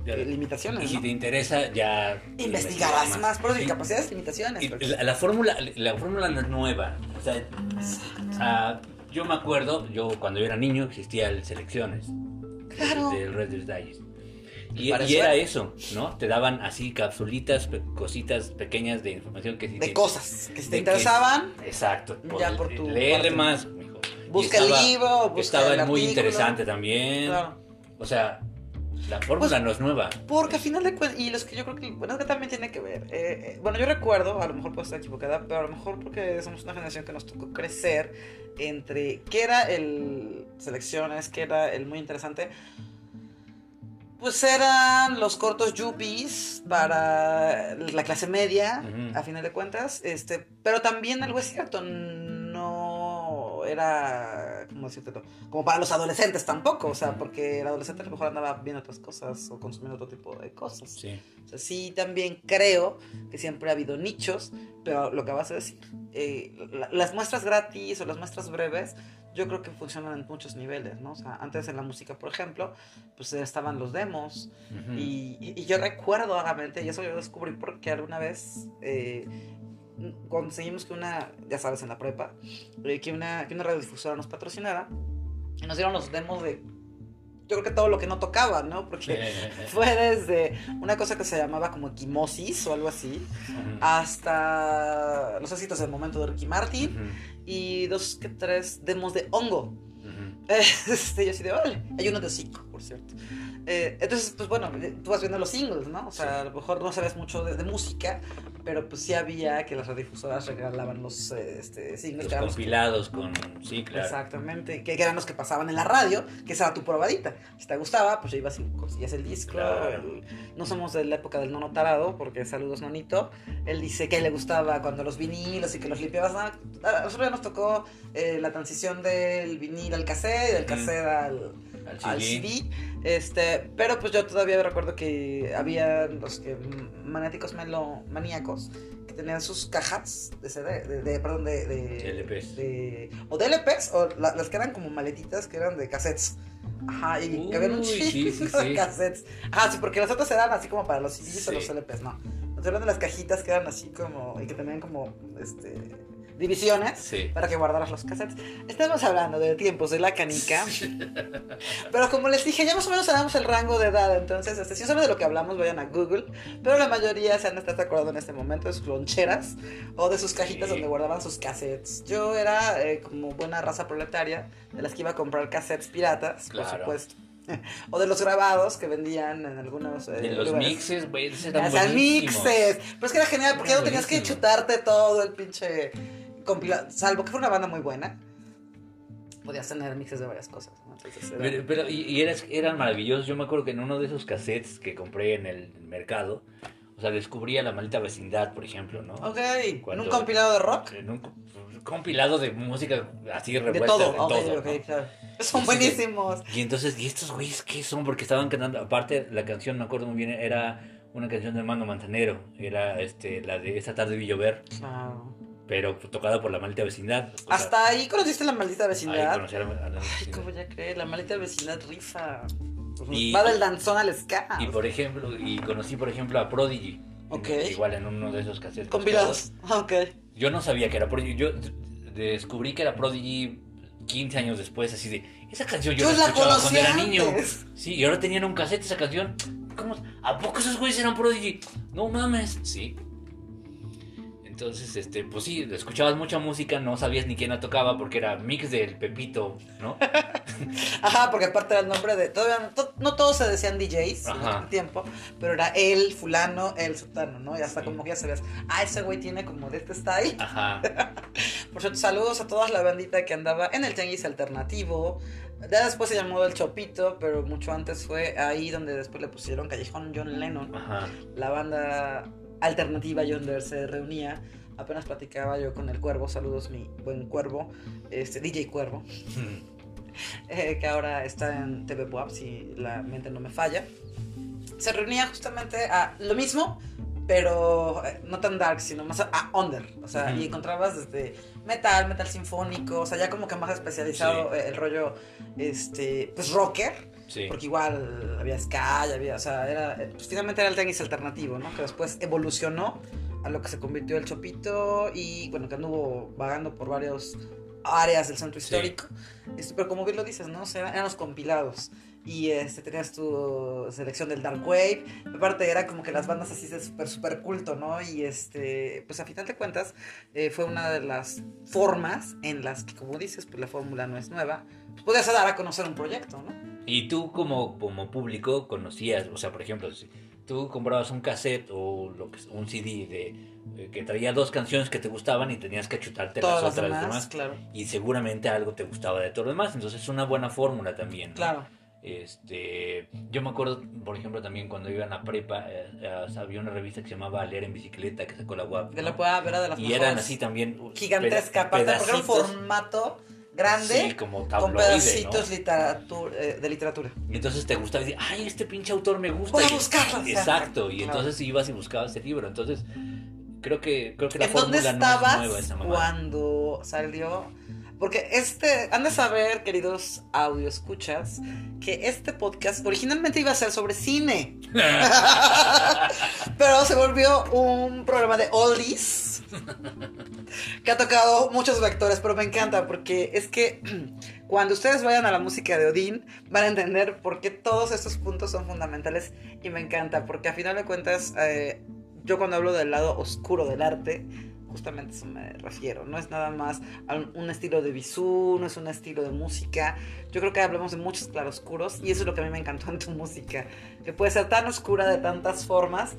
Ya- eh, limitaciones, Y si ¿no? te interesa, ya Investigarás más, por eso Sí. y capacidades limitaciones. Y porque- la, la fórmula la fórmula no es nueva. O sea, ah, yo me acuerdo, yo cuando yo era niño existía el Selecciones Claro. del Reader's Digest. Y, era eso, ¿no? Te daban así capsulitas, pe- cositas pequeñas de información que de te- cosas que si te que- interesaban, Exacto. Ya por tu parte. más, mijo. Busca el estaba- libro, busca Estaba el muy interesante también. Claro. O sea, la fórmula Pues- no es nueva. Porque al final de cuentas, y los que yo creo que, bueno, es que también tiene que ver. eh, eh, bueno, yo recuerdo, a lo mejor puedo estar equivocada, pero a lo mejor porque somos una generación que nos tocó crecer entre qué era el selecciones, qué era el muy interesante. Pues eran los cortos yuppies para la clase media, a final de cuentas. Este, pero también algo es cierto, no era, Como para los adolescentes tampoco, o sea, porque el adolescente a lo mejor andaba viendo otras cosas o consumiendo otro tipo de cosas. Sí. O sea, sí, también creo que siempre ha habido nichos, pero lo que vas a decir, eh, la- las muestras gratis o las muestras breves, yo creo que funcionan en muchos niveles, ¿no? O sea, antes en la música, por ejemplo, pues estaban los demos, Ujú. y, y- y yo recuerdo vagamente, y eso yo descubrí porque alguna vez eh, conseguimos que una, ya sabes, en la prepa, eh, que, una, que una radiodifusora nos patrocinara, y nos dieron los demos de, yo creo que todo lo que no tocaba, ¿no? Porque fue desde una cosa que se llamaba como equimosis o algo así, hasta los éxitos del momento de Ricky Martin, y dos que tres demos de hongo. Ujú. Este, yo así de, vale. Hay uno de hocico, por cierto. Eh, entonces, pues bueno, tú vas viendo los singles, ¿no? O sea, a lo mejor no sabes mucho de, de música, pero pues sí había que las radiodifusoras regalaban los eh, este, singles. Los que- compilados con. Sí, claro. Exactamente, que, que eran los que pasaban en la radio, que esa era tu probadita. Si te gustaba, pues ya ibas y conseguías el disco. Claro. el- no somos de la época del nono tarado, porque saludos nonito. Él dice que le gustaba cuando los vinilos y que los limpiabas. A nosotros ya nos tocó eh, la transición del vinil al cassette, y del cassette Al al CD. CD. Este, pero pues yo todavía recuerdo que había los que manéticos melo maníacos que tenían sus cajas de CD, de, de- perdón, de, de LPs. de- o de LPs o la- las que eran como maletitas que eran de cassettes. Ajá, y Uy, que habían un sí, sí, de sí. cassettes. Ajá, sí, porque las otras eran así como para los CDs o los LPs, no. Nos eran de las cajitas que eran así como y que tenían como este divisiones Sí. para que guardaras los cassettes. Estamos hablando de tiempos de la canica. Pero como les dije, ya más o menos sabemos el rango de edad. Entonces, este, si no saben de lo que hablamos, vayan a Google. Pero la mayoría se han estar acordando en este momento de sus loncheras o de sus cajitas Sí. donde guardaban sus cassettes. Yo era eh, como buena raza proletaria de las que iba a comprar cassettes piratas, Claro. por supuesto. O de los grabados que vendían en algunos eh, De los lugares. mixes, güey, eran mixes. Pero es que era genial porque ya no tenías que chutarte todo el pinche. Salvo que fue una banda muy buena. Podías tener mixes de varias cosas. ¿no? Entonces era- Pero, pero- y, y eras- eran maravillosos. Yo me acuerdo que en uno de esos cassettes que compré en el mercado, o sea, descubría la maldita vecindad, por ejemplo, ¿no? Ok, Cuando- en un compilado de rock. En un co- compilado de música así De revuelta. todo. de todo, ok, ¿no? claro. Son buenísimos. Y entonces, ¿y estos güeyes qué son? Porque estaban cantando, aparte la canción, me acuerdo muy bien, era una canción de Hermano Manzanero, era este, la de Esta tarde vi llover, Claro. Pero tocada por la maldita vecindad. O sea, Hasta ahí conociste la maldita ahí vecindad. conocí a la- a la Ay, vecindad. ¿cómo ya crees? La maldita vecindad rifa. Y- Va del danzón al ska. Y por ejemplo, y conocí por ejemplo a Prodigy. Ok. Igual en uno de esos cassettes. Compilados. Ok. Yo no sabía que era Prodigy. Yo descubrí que era Prodigy 15 años después, así de. Esa canción yo, Yo la escuchaba cuando era niño. Sí, y ahora tenían un cassette esa canción. ¿Cómo? ¿A poco esos güeyes eran Prodigy? No mames. Sí. Entonces, este, pues sí, escuchabas mucha música, no sabías ni quién la tocaba porque era mix del Pepito, ¿no? Ajá, porque aparte era el nombre de. Todavía no, no todos se decían DJs en Ajá. aquel tiempo, pero era el fulano, el sultano, ¿no? Y hasta Sí. como que ya sabías, ah, ese güey tiene como de este style. Ajá. Por cierto, saludos a toda la bandita que andaba en el Tianguis Alternativo. Ya después se llamó El Chopito, pero mucho antes fue ahí donde después le pusieron Callejón John Lennon. Ajá. La banda alternativa donde se reunía. Apenas platicaba yo con el Cuervo, saludos mi buen Cuervo, este DJ Cuervo, eh, que ahora está en TV si la mente no me falla. Se reunía justamente a lo mismo, pero eh, no tan dark, sino más a, a under. O sea, y encontrabas desde metal, metal sinfónico, o sea, ya como que más especializado Sí. el rollo, este, pues rocker. Sí. Porque igual había ska, ya había, o sea, era, eh, pues finalmente era el tenis alternativo, ¿no? Que después evolucionó a lo que se convirtió el Chopito y, bueno, que anduvo vagando por varias áreas del centro Sí. histórico. Este, pero como bien lo dices, ¿no? O sea, eran los compilados. Y este, tenías tu selección del Dark Wave. Aparte, era como que las bandas así de súper, súper culto, ¿no? Y este, pues a final de cuentas, eh, fue una de las formas en las que, como dices, pues la fórmula no es nueva. Pues podías dar a conocer un proyecto, ¿no? Y tú como, como público conocías, o sea, por ejemplo, si tú comprabas un cassette o lo que, un CD de, eh, que traía dos canciones que te gustaban y tenías que chutarte Todas las otras demás, demás, claro. y seguramente algo te gustaba de todo lo demás, entonces es una buena fórmula también. ¿no? Claro. Este, yo me acuerdo, por ejemplo, también cuando iba en la prepa, eh, eh, había una revista que se llamaba Leer en bicicleta que sacó la UAP. De ¿no? la pueda ver de las y mejores. eran así también uh, Gigantesca, aparte, porque era un formato grande sí, como con pedacitos ¿no? literatura, eh, de literatura. Y entonces te gustaba y decías, ay, este pinche autor me gusta. Voy a buscarlo, Exacto, y claro. entonces ibas y buscabas ese libro. Entonces, creo que, creo que la ¿En dónde fórmula no es nueva esa cuando salió? Porque este, han de saber, queridos audio escuchas, que este podcast originalmente iba a ser sobre cine. Pero se volvió un programa de oldies que ha tocado muchos vectores, pero me encanta porque es que cuando ustedes vayan a la música de Odín van a entender por qué todos estos puntos son fundamentales y me encanta porque a final de cuentas eh, yo cuando hablo del lado oscuro del arte justamente a eso me refiero, no es nada más a un- un estilo de visú, no es un estilo de música, yo creo que hablamos de muchos claroscuros y eso es lo que a mí me encantó en tu música, que puede ser tan oscura de tantas formas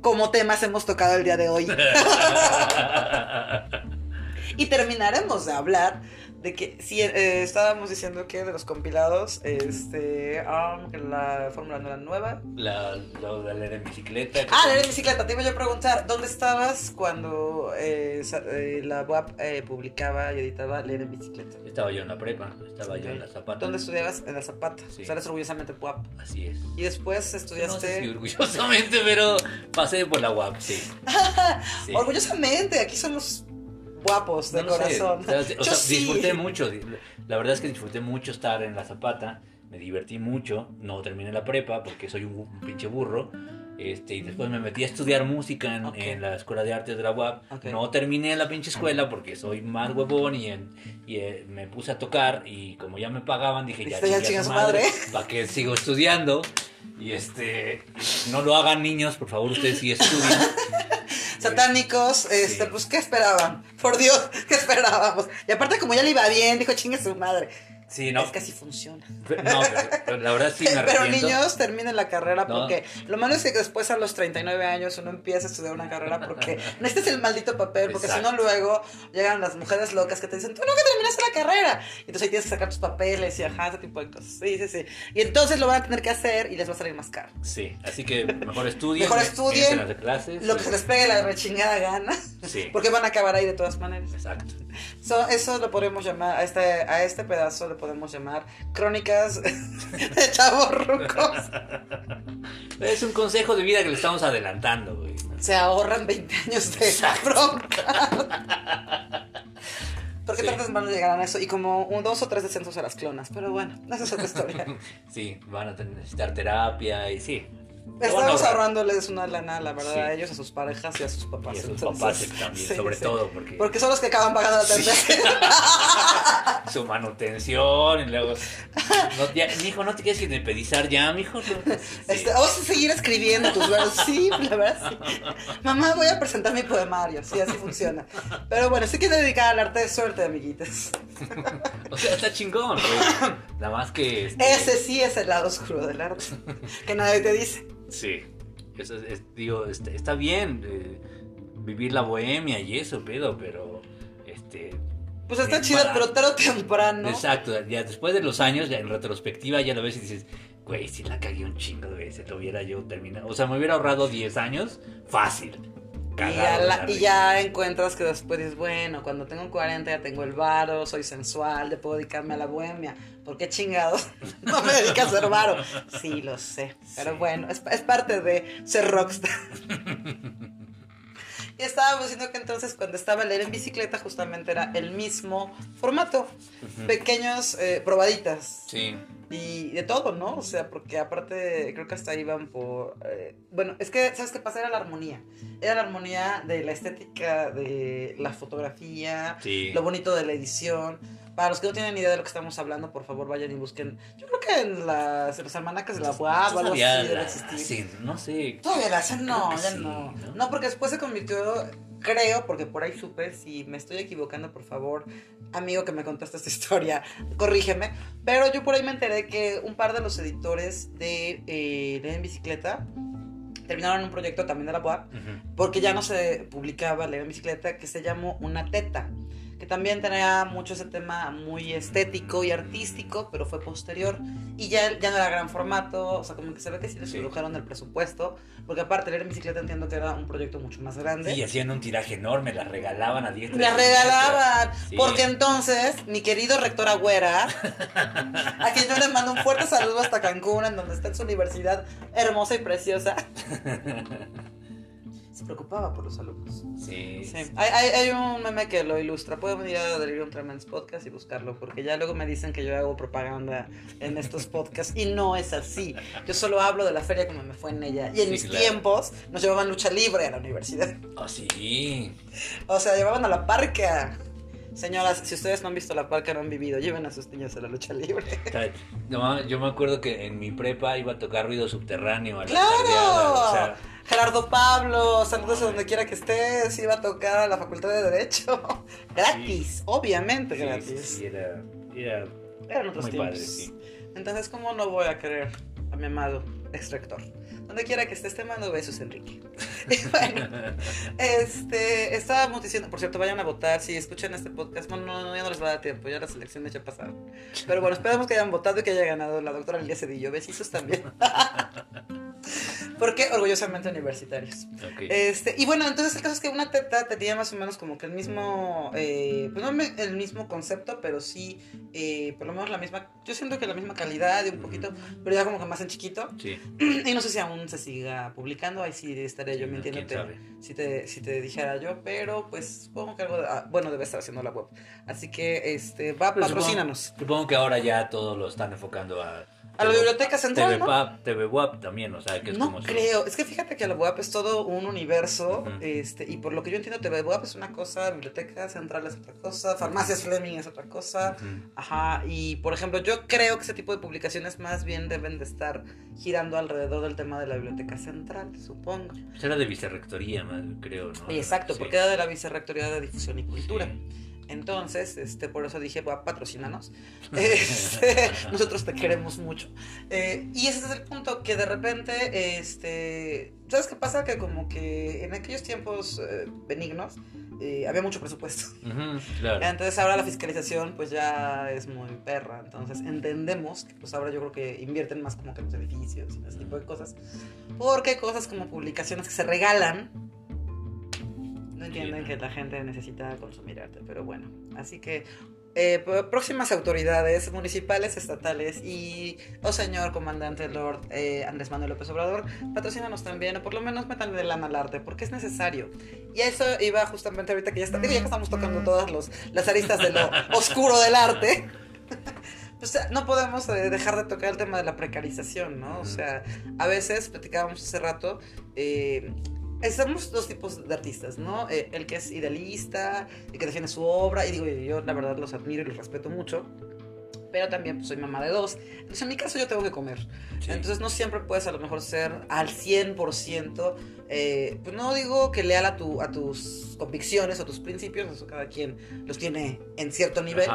como temas hemos tocado el día de hoy. Y terminaremos de hablar de que si eh, estábamos diciendo que de los compilados, este, que la fórmula no era nueva. la, la, la en bicicleta. Ah, son- leer en bicicleta. Te iba yo a preguntar, ¿dónde estabas cuando eh, eh, la UAP eh, publicaba y editaba leer en bicicleta? Estaba yo en la prepa, estaba yo en la zapata. ¿Dónde estudiabas? En la Zapata. Sí. O sea, eres orgullosamente UAP. Así es. Y después No estudiaste... sé si orgullosamente, pero pasé por la UAP, sí. Sí. Orgullosamente, aquí somos guapos de No lo sé, corazón. o sea, o Yo sea, sí. disfruté mucho. La verdad es que disfruté mucho estar en la zapata. Me divertí mucho. No terminé la prepa porque soy un, un pinche burro. Este, y después me metí a estudiar música en, Ok. en la Escuela de Artes de la UAP. Ok. No terminé la pinche escuela porque soy más huevón y, en- y, eh, me puse a tocar y como ya me pagaban dije ya, ya chingue a chinga su su madre. ¿Para qué sigo estudiando? Y este, no lo hagan niños, por favor, ustedes sí estudien. Satánicos, este, Sí. pues, ¿qué esperaban? Por Dios, ¿qué esperábamos? Y aparte, como ya le iba bien, dijo, chingue su madre. Sí, no, Es que así funciona. pero- no, pero- pero la verdad sí me Pero arrepiento. niños, terminen la carrera No. porque lo malo es que después a los 39 años uno empieza a estudiar una carrera porque necesitas el maldito papel, porque si no luego llegan las mujeres locas que te dicen, tú nunca terminaste la carrera. Y entonces ahí tienes que sacar tus papeles y ajá, ese tipo de cosas. Sí, sí, sí. Y entonces lo van a tener que hacer y les va a salir más caro. Sí, así que mejor estudien. Mejor me- estudien hacer clases. Lo que se les pegue la rechingada gana, Sí, porque van a acabar ahí de todas maneras. exacto. So, eso lo podemos llamar, a este, a este pedazo le podemos llamar crónicas de chavos rucos. Es un consejo de vida que le estamos adelantando, güey. Se ahorran 20 años de Exacto. bronca. Porque Sí. tardes van a llegar a eso y como un, dos o tres descensos a las clonas. Pero bueno, esa es otra historia. Sí, van a necesitar terapia y sí. A Estamos ahorrándoles una lana, la verdad, Sí. a ellos, a sus parejas y a sus papás. Y a sus Entonces, papás también, sí, sobre sí. todo, porque, Porque son los que acaban pagando la tercera. su manutención y luego... No, ya, mijo, ¿no te quieres independizar ya, mijo? Sí. Este, vamos a seguir escribiendo tus versos. Sí, la verdad, sí. Mamá, voy a presentar mi poemario. Sí, así funciona. Pero bueno, sí que dedicar al arte de suerte, amiguitos. O sea, está chingón, güey. Nada más que... este, Ese sí es el lado oscuro del arte. Que nadie te dice. Sí, eso es, es- digo, está, está bien eh, vivir la bohemia y eso, pedo, pero este Pues está chido, barato. pero tarde o temprano. exacto, ya después de los años, ya en retrospectiva ya lo ves y dices, güey, si la cagué un chingo de veces, lo hubiera yo terminado, o sea, me hubiera ahorrado 10 años, fácil. Y ya, la- y ya encuentras que después dices, bueno, cuando tengo 40 ya tengo el varo, soy sensual, ya puedo dedicarme a la bohemia. ¿Por qué chingados no me dedico a ser varo? Sí, lo sé. Pero Sí. bueno, es, es parte de ser rockstar. Y estábamos diciendo que entonces cuando estaba leer en bicicleta justamente era el mismo formato. Ujú. Pequeños eh, probaditas. Sí, Y de todo, ¿no? O sea, porque aparte creo que hasta iban por... eh, bueno, es que, ¿sabes qué pasa? Era la armonía. Era la armonía de la estética, de la fotografía, sí. lo bonito de la edición. Para los que no tienen idea de lo que estamos hablando, por favor vayan y busquen. Yo creo que en las, en los almanaques de la UAP o algo así Todavía debe existir. sí, no sé. Todavía la hacen, no, ya sí, no. ¿no? ¿no? porque después se convirtió, creo, porque por ahí supe, si me estoy equivocando, por favor, amigo que me contaste esta historia, corrígeme. Pero yo por ahí me enteré que un par de los editores de eh, en Bicicleta terminaron un proyecto también de la UAP, porque ya no se publicaba Leer en Bicicleta, que se llamó Una Teta. Que también tenía mucho ese tema muy estético y artístico, pero fue posterior. Y ya, ya no era gran formato, o sea, como que se ve que sí les redujeron el presupuesto, porque aparte leer en bicicleta entiendo que era un proyecto mucho más grande. Y hacían un tiraje enorme, las regalaban a 10 Me regalaban, Sí. porque entonces mi querido rector Agüera, a quien yo le mando un fuerte saludo hasta Cancún, en donde está en su universidad hermosa y preciosa, se preocupaba por los alumnos. Sí, Sí. Hay, hay, hay un meme que lo ilustra. Pueden venir a Delirium Tremens Podcast y buscarlo, porque ya luego me dicen que yo hago propaganda en estos podcasts y no es así. Yo solo hablo de la feria como me fue en ella. Y en Sí, mis claro. tiempos nos llevaban lucha libre a la universidad. Ah, sí. O sea, llevaban a la parca. Señoras, si ustedes no han visto la parca, no han vivido, lleven a sus niños a la lucha libre. No, yo me acuerdo que en mi prepa iba a tocar ruido subterráneo a la ¡Claro! tardeada, o sea, Gerardo Pablo, saludos a donde quiera que estés. Iba a tocar a la Facultad de Derecho. Gratis, obviamente sí, gratis. sí, era, era Eran otros muy tiempos. padre, sí. Entonces, ¿cómo no voy a querer a mi amado extractor? Donde quiera que estés, te mando besos, Enrique. Y bueno, este, estábamos diciendo, por cierto, vayan a votar si escuchan este podcast. Bueno, no, ya no les va a dar tiempo, ya las elecciones ya pasaron. Pero bueno, esperamos que hayan votado y que haya ganado la doctora Lilia Cedillo. Besitos también. Porque orgullosamente universitarios. Ok. Este, y bueno, entonces el caso es que una teta tenía más o menos como que el mismo, eh, pues no me- el mismo concepto, pero sí, eh, por lo menos la misma, yo siento que la misma calidad y un poquito, pero ya como que más en chiquito. Sí, Y no sé si aún se siga publicando, ahí sí estaría yo mintiéndote si te, si te dijera yo, pero pues supongo que algo, de- ah, bueno, debe estar haciendo la web. Así que, este, va, Pues patrocínanos. Supongo que ahora ya todos lo están enfocando a... A la biblioteca central, TV ¿no? Pap, TV WAP también, o sea, que es No como su creo, es que fíjate que la UAP es todo un universo, este, y por lo que yo entiendo, TV UAP es una cosa, Biblioteca Central es otra cosa, Farmacias Fleming es otra cosa, ajá, y por ejemplo, yo creo que ese tipo de publicaciones más bien deben de estar girando alrededor del tema de la Biblioteca Central, supongo. Pues era de vicerrectoría, creo, ¿no? Exacto, porque era de la Vicerrectoría de Difusión y Cultura. Entonces, este, por eso dije, a patrocínanos. Este, nosotros te queremos mucho. Eh, y ese es el punto que de repente, este, ¿sabes qué pasa? Que como que en aquellos tiempos eh, benignos eh, había mucho presupuesto. Entonces ahora la fiscalización pues ya es muy perra. Entonces entendemos que pues ahora yo creo que invierten más como que en los edificios y ese tipo de cosas. Porque cosas como publicaciones que se regalan no entienden que la gente necesita consumir arte, pero bueno. Así que eh, próximas autoridades municipales, estatales y, oh señor comandante Lord eh, Andrés Manuel López Obrador, patrocínanos también, o por lo menos metan de lana al arte, porque es necesario. Y eso iba justamente ahorita que ya, está, digo, ya que estamos tocando todas los, las aristas de lo oscuro del arte. pues no podemos eh, dejar de tocar el tema de la precarización, ¿no? O sea, a veces, platicábamos hace rato, eh, Estamos dos tipos de artistas, ¿no? Eh, el que es idealista y que defiende su obra, y digo, yo la verdad los admiro y los respeto mucho, pero también pues, soy mamá de dos. Entonces en mi caso yo tengo que comer. Entonces no siempre puedes a lo mejor ser al 100%, eh, pues no digo que leal a, tu, a tus convicciones o tus principios, eso cada quien los tiene en cierto nivel.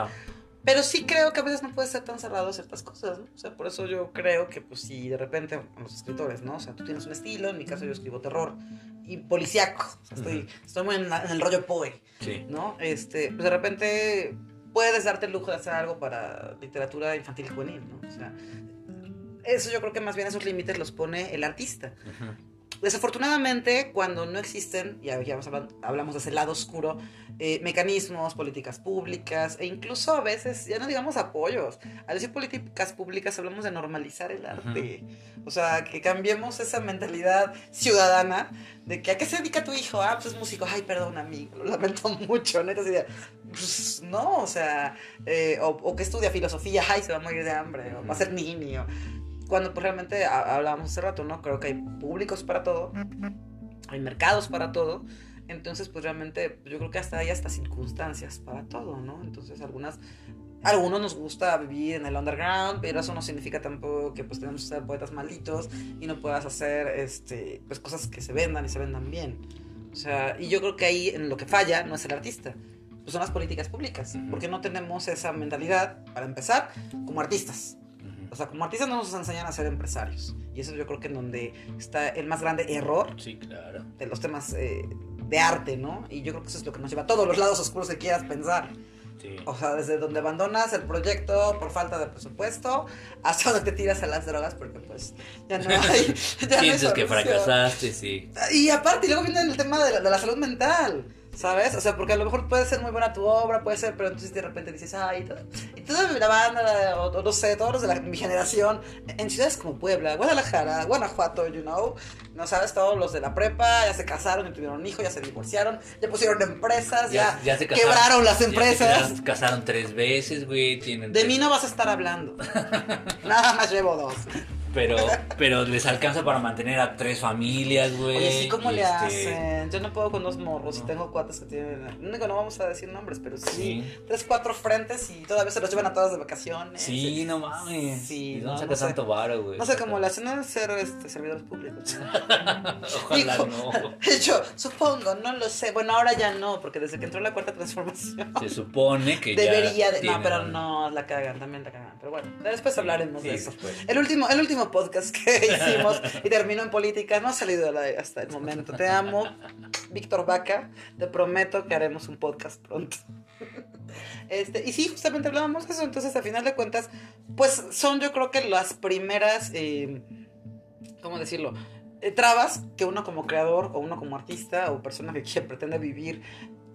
Pero sí creo que a veces no puede ser tan cerrado a ciertas cosas, ¿no? O sea, por eso yo creo que, pues, si de repente, los escritores, ¿no? O sea, tú tienes un estilo, en mi caso yo escribo terror y policíaco, o sea, estoy, estoy muy en, el rollo poe, ¿no? Este, pues de repente puedes darte el lujo de hacer algo para literatura infantil y juvenil, ¿no? O sea, eso yo creo que más bien esos límites los pone el artista. Desafortunadamente, cuando no existen, y ya hablamos de ese lado oscuro, eh, mecanismos, políticas públicas e incluso a veces, ya no digamos apoyos, al decir políticas públicas hablamos de normalizar el arte. O sea, que cambiemos esa mentalidad ciudadana de que a qué se dedica tu hijo, ah, pues es músico, ay, perdón, amigo, lo lamento mucho, ¿no? Entonces, pues no, o sea, eh, o, o, que estudia filosofía, ay, se va a morir de hambre, o va a ser niño cuando pues, realmente hablábamos hace rato, ¿no? Creo que hay públicos para todo, hay mercados para todo, entonces pues realmente yo creo que hasta hay hasta circunstancias para todo, ¿no? Entonces algunas algunos nos gusta vivir en el underground, pero eso no significa tampoco que pues tenemos que ser poetas malditos y no puedas hacer este pues cosas que se vendan y se vendan bien. O sea, y yo creo que ahí en lo que falla no es el artista, pues son las políticas públicas, porque no tenemos esa mentalidad para empezar como artistas. O sea, como artistas no nos enseñan a ser empresarios. Y eso yo creo que en donde está el más grande error sí, claro. de los temas eh, de arte, ¿no? Y yo creo que eso es lo que nos lleva a todos los lados oscuros que quieras pensar. Sí. O sea, desde donde abandonas el proyecto por falta de presupuesto hasta donde te tiras a las drogas porque pues ya no hay... Ya Sientes que fracasaste, sí. Y aparte, y luego viene el tema de la salud mental. ¿Sabes? O sea, porque a lo mejor puede ser muy buena tu obra, puede ser, pero entonces de repente dices, ay, y toda la banda, o, no sé, todos los de la, mi generación, en ciudades como Puebla, Guadalajara, Guanajuato, you know, no sabes, todos los de la prepa ya se casaron, ya tuvieron hijos, ya se divorciaron, ya pusieron empresas, ya, quebraron las empresas. Ya se casaron tres veces, güey. Tienen de mí no vas a estar hablando. Nada más llevo dos. Pero, pero les alcanza para mantener a tres familias, güey. Oye, sí, ¿cómo le este, hacen? Yo no puedo con dos morros y tengo cuates que tienen. No, no vamos a decir nombres, pero sí, Tres, cuatro frentes y todavía se los llevan a todas de vacaciones. Sí, no mames. Sí, no, no, sé. tanto varo, güey. No sé cómo le hacen a ser este, servidores públicos. Ojalá no. Yo supongo, no lo sé. Bueno, ahora ya no, porque desde que entró la cuarta transformación. Se supone que Debería de. No, pero no, la cagan, también la cagan. Pero bueno, después hablaremos de eso. El último, el último podcast que hicimos y terminó en política. No ha salido hasta el momento. Te amo, Víctor Vaca. Te prometo que haremos un podcast pronto. Este, y sí, justamente hablábamos de eso. Entonces, a final de cuentas, pues son yo creo que las primeras, eh, ¿cómo decirlo? Eh, trabas que uno como creador o uno como artista o persona que pretende vivir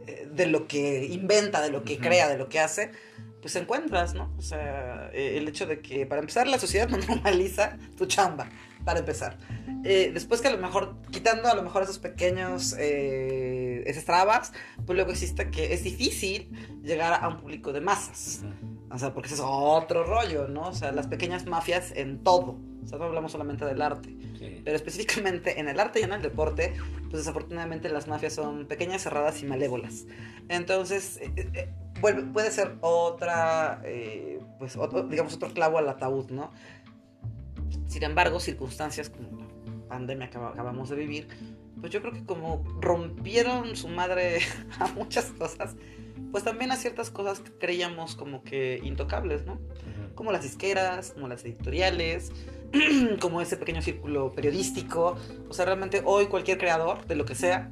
eh, de lo que inventa, de lo que crea, de lo que hace, pues encuentras, ¿no? O sea, eh, el hecho de que, para empezar, la sociedad no normaliza tu chamba, para empezar. Eh, después que a lo mejor, quitando a lo mejor esos pequeños, eh, esas trabas, pues luego existe que es difícil llegar a un público de masas. O sea, porque ese es otro rollo, ¿no? O sea, las pequeñas mafias en todo O sea, no hablamos solamente del arte. Sí. Pero específicamente en el arte y en el deporte, pues desafortunadamente las mafias son pequeñas, cerradas y malévolas. Entonces, eh, eh, vuelve- puede ser otra, eh, pues otro- digamos, otro clavo al ataúd, ¿no? Sin embargo, circunstancias como la pandemia que acabamos de vivir, pues yo creo que como rompieron su madre a muchas cosas, pues también a ciertas cosas que creíamos como que intocables, ¿no? Como las disqueras, como las editoriales, como ese pequeño círculo periodístico. O sea, realmente hoy cualquier creador de lo que sea,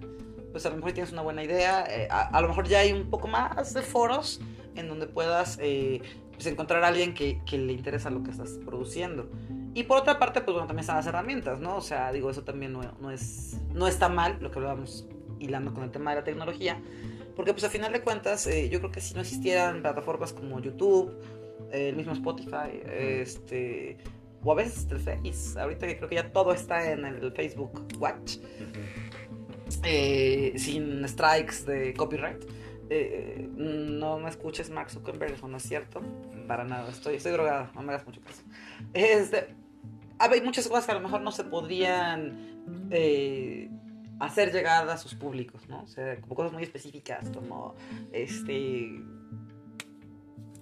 pues a lo mejor tienes una buena idea, eh, a, a lo mejor ya hay un poco más de foros en donde puedas eh, pues encontrar a alguien que, que le interesa lo que estás produciendo. Y por otra parte, pues bueno, también están las herramientas, ¿no? O sea, digo, eso también no, no es, no está mal, lo que hablábamos hilando con el tema de la tecnología, porque pues a final de cuentas, eh, yo creo que si no existieran plataformas como YouTube, eh, el mismo Spotify, este, o a veces el Face, ahorita que creo que ya todo está en el Facebook Watch, Ujú. Eh, sin strikes de copyright. Eh, no me escuches Mark Zuckerberg, eso no es cierto, para nada, estoy, estoy drogada, no me hagas mucho caso. Este, hay muchas cosas que a lo mejor no se podrían eh, hacer llegar a sus públicos, ¿no? O sea, como cosas muy específicas, como este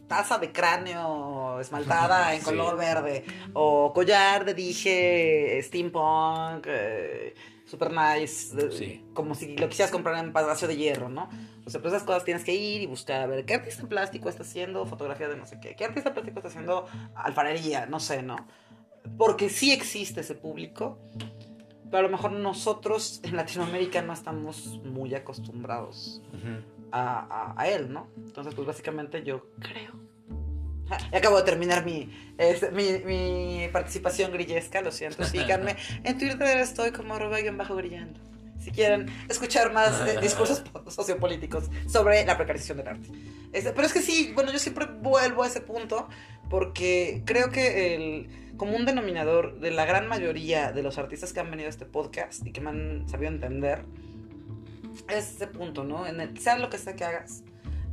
taza de cráneo esmaltada en Sí. color verde o collar de dije steampunk eh, super nice Sí. como si lo quisieras comprar en Palacio de Hierro no o sea pues esas cosas tienes que ir y buscar a ver qué artista en plástico está haciendo fotografía de no sé qué qué artista en plástico está haciendo alfarería no sé no porque sí existe ese público pero a lo mejor nosotros en Latinoamérica no estamos muy acostumbrados a, a- a él, ¿no? Entonces, pues básicamente yo creo. Acabo de terminar mi, este, mi, mi participación grillesca, lo siento, síganme. En Twitter estoy como bajo grillando. Si quieren escuchar más eh, discursos po- sociopolíticos sobre la precarización del arte. Este, pero es que sí, bueno, yo siempre vuelvo a ese punto porque creo que el común denominador de la gran mayoría de los artistas que han venido a este podcast y que me han sabido entender es ese punto, ¿no? En el, sea lo que sea que hagas,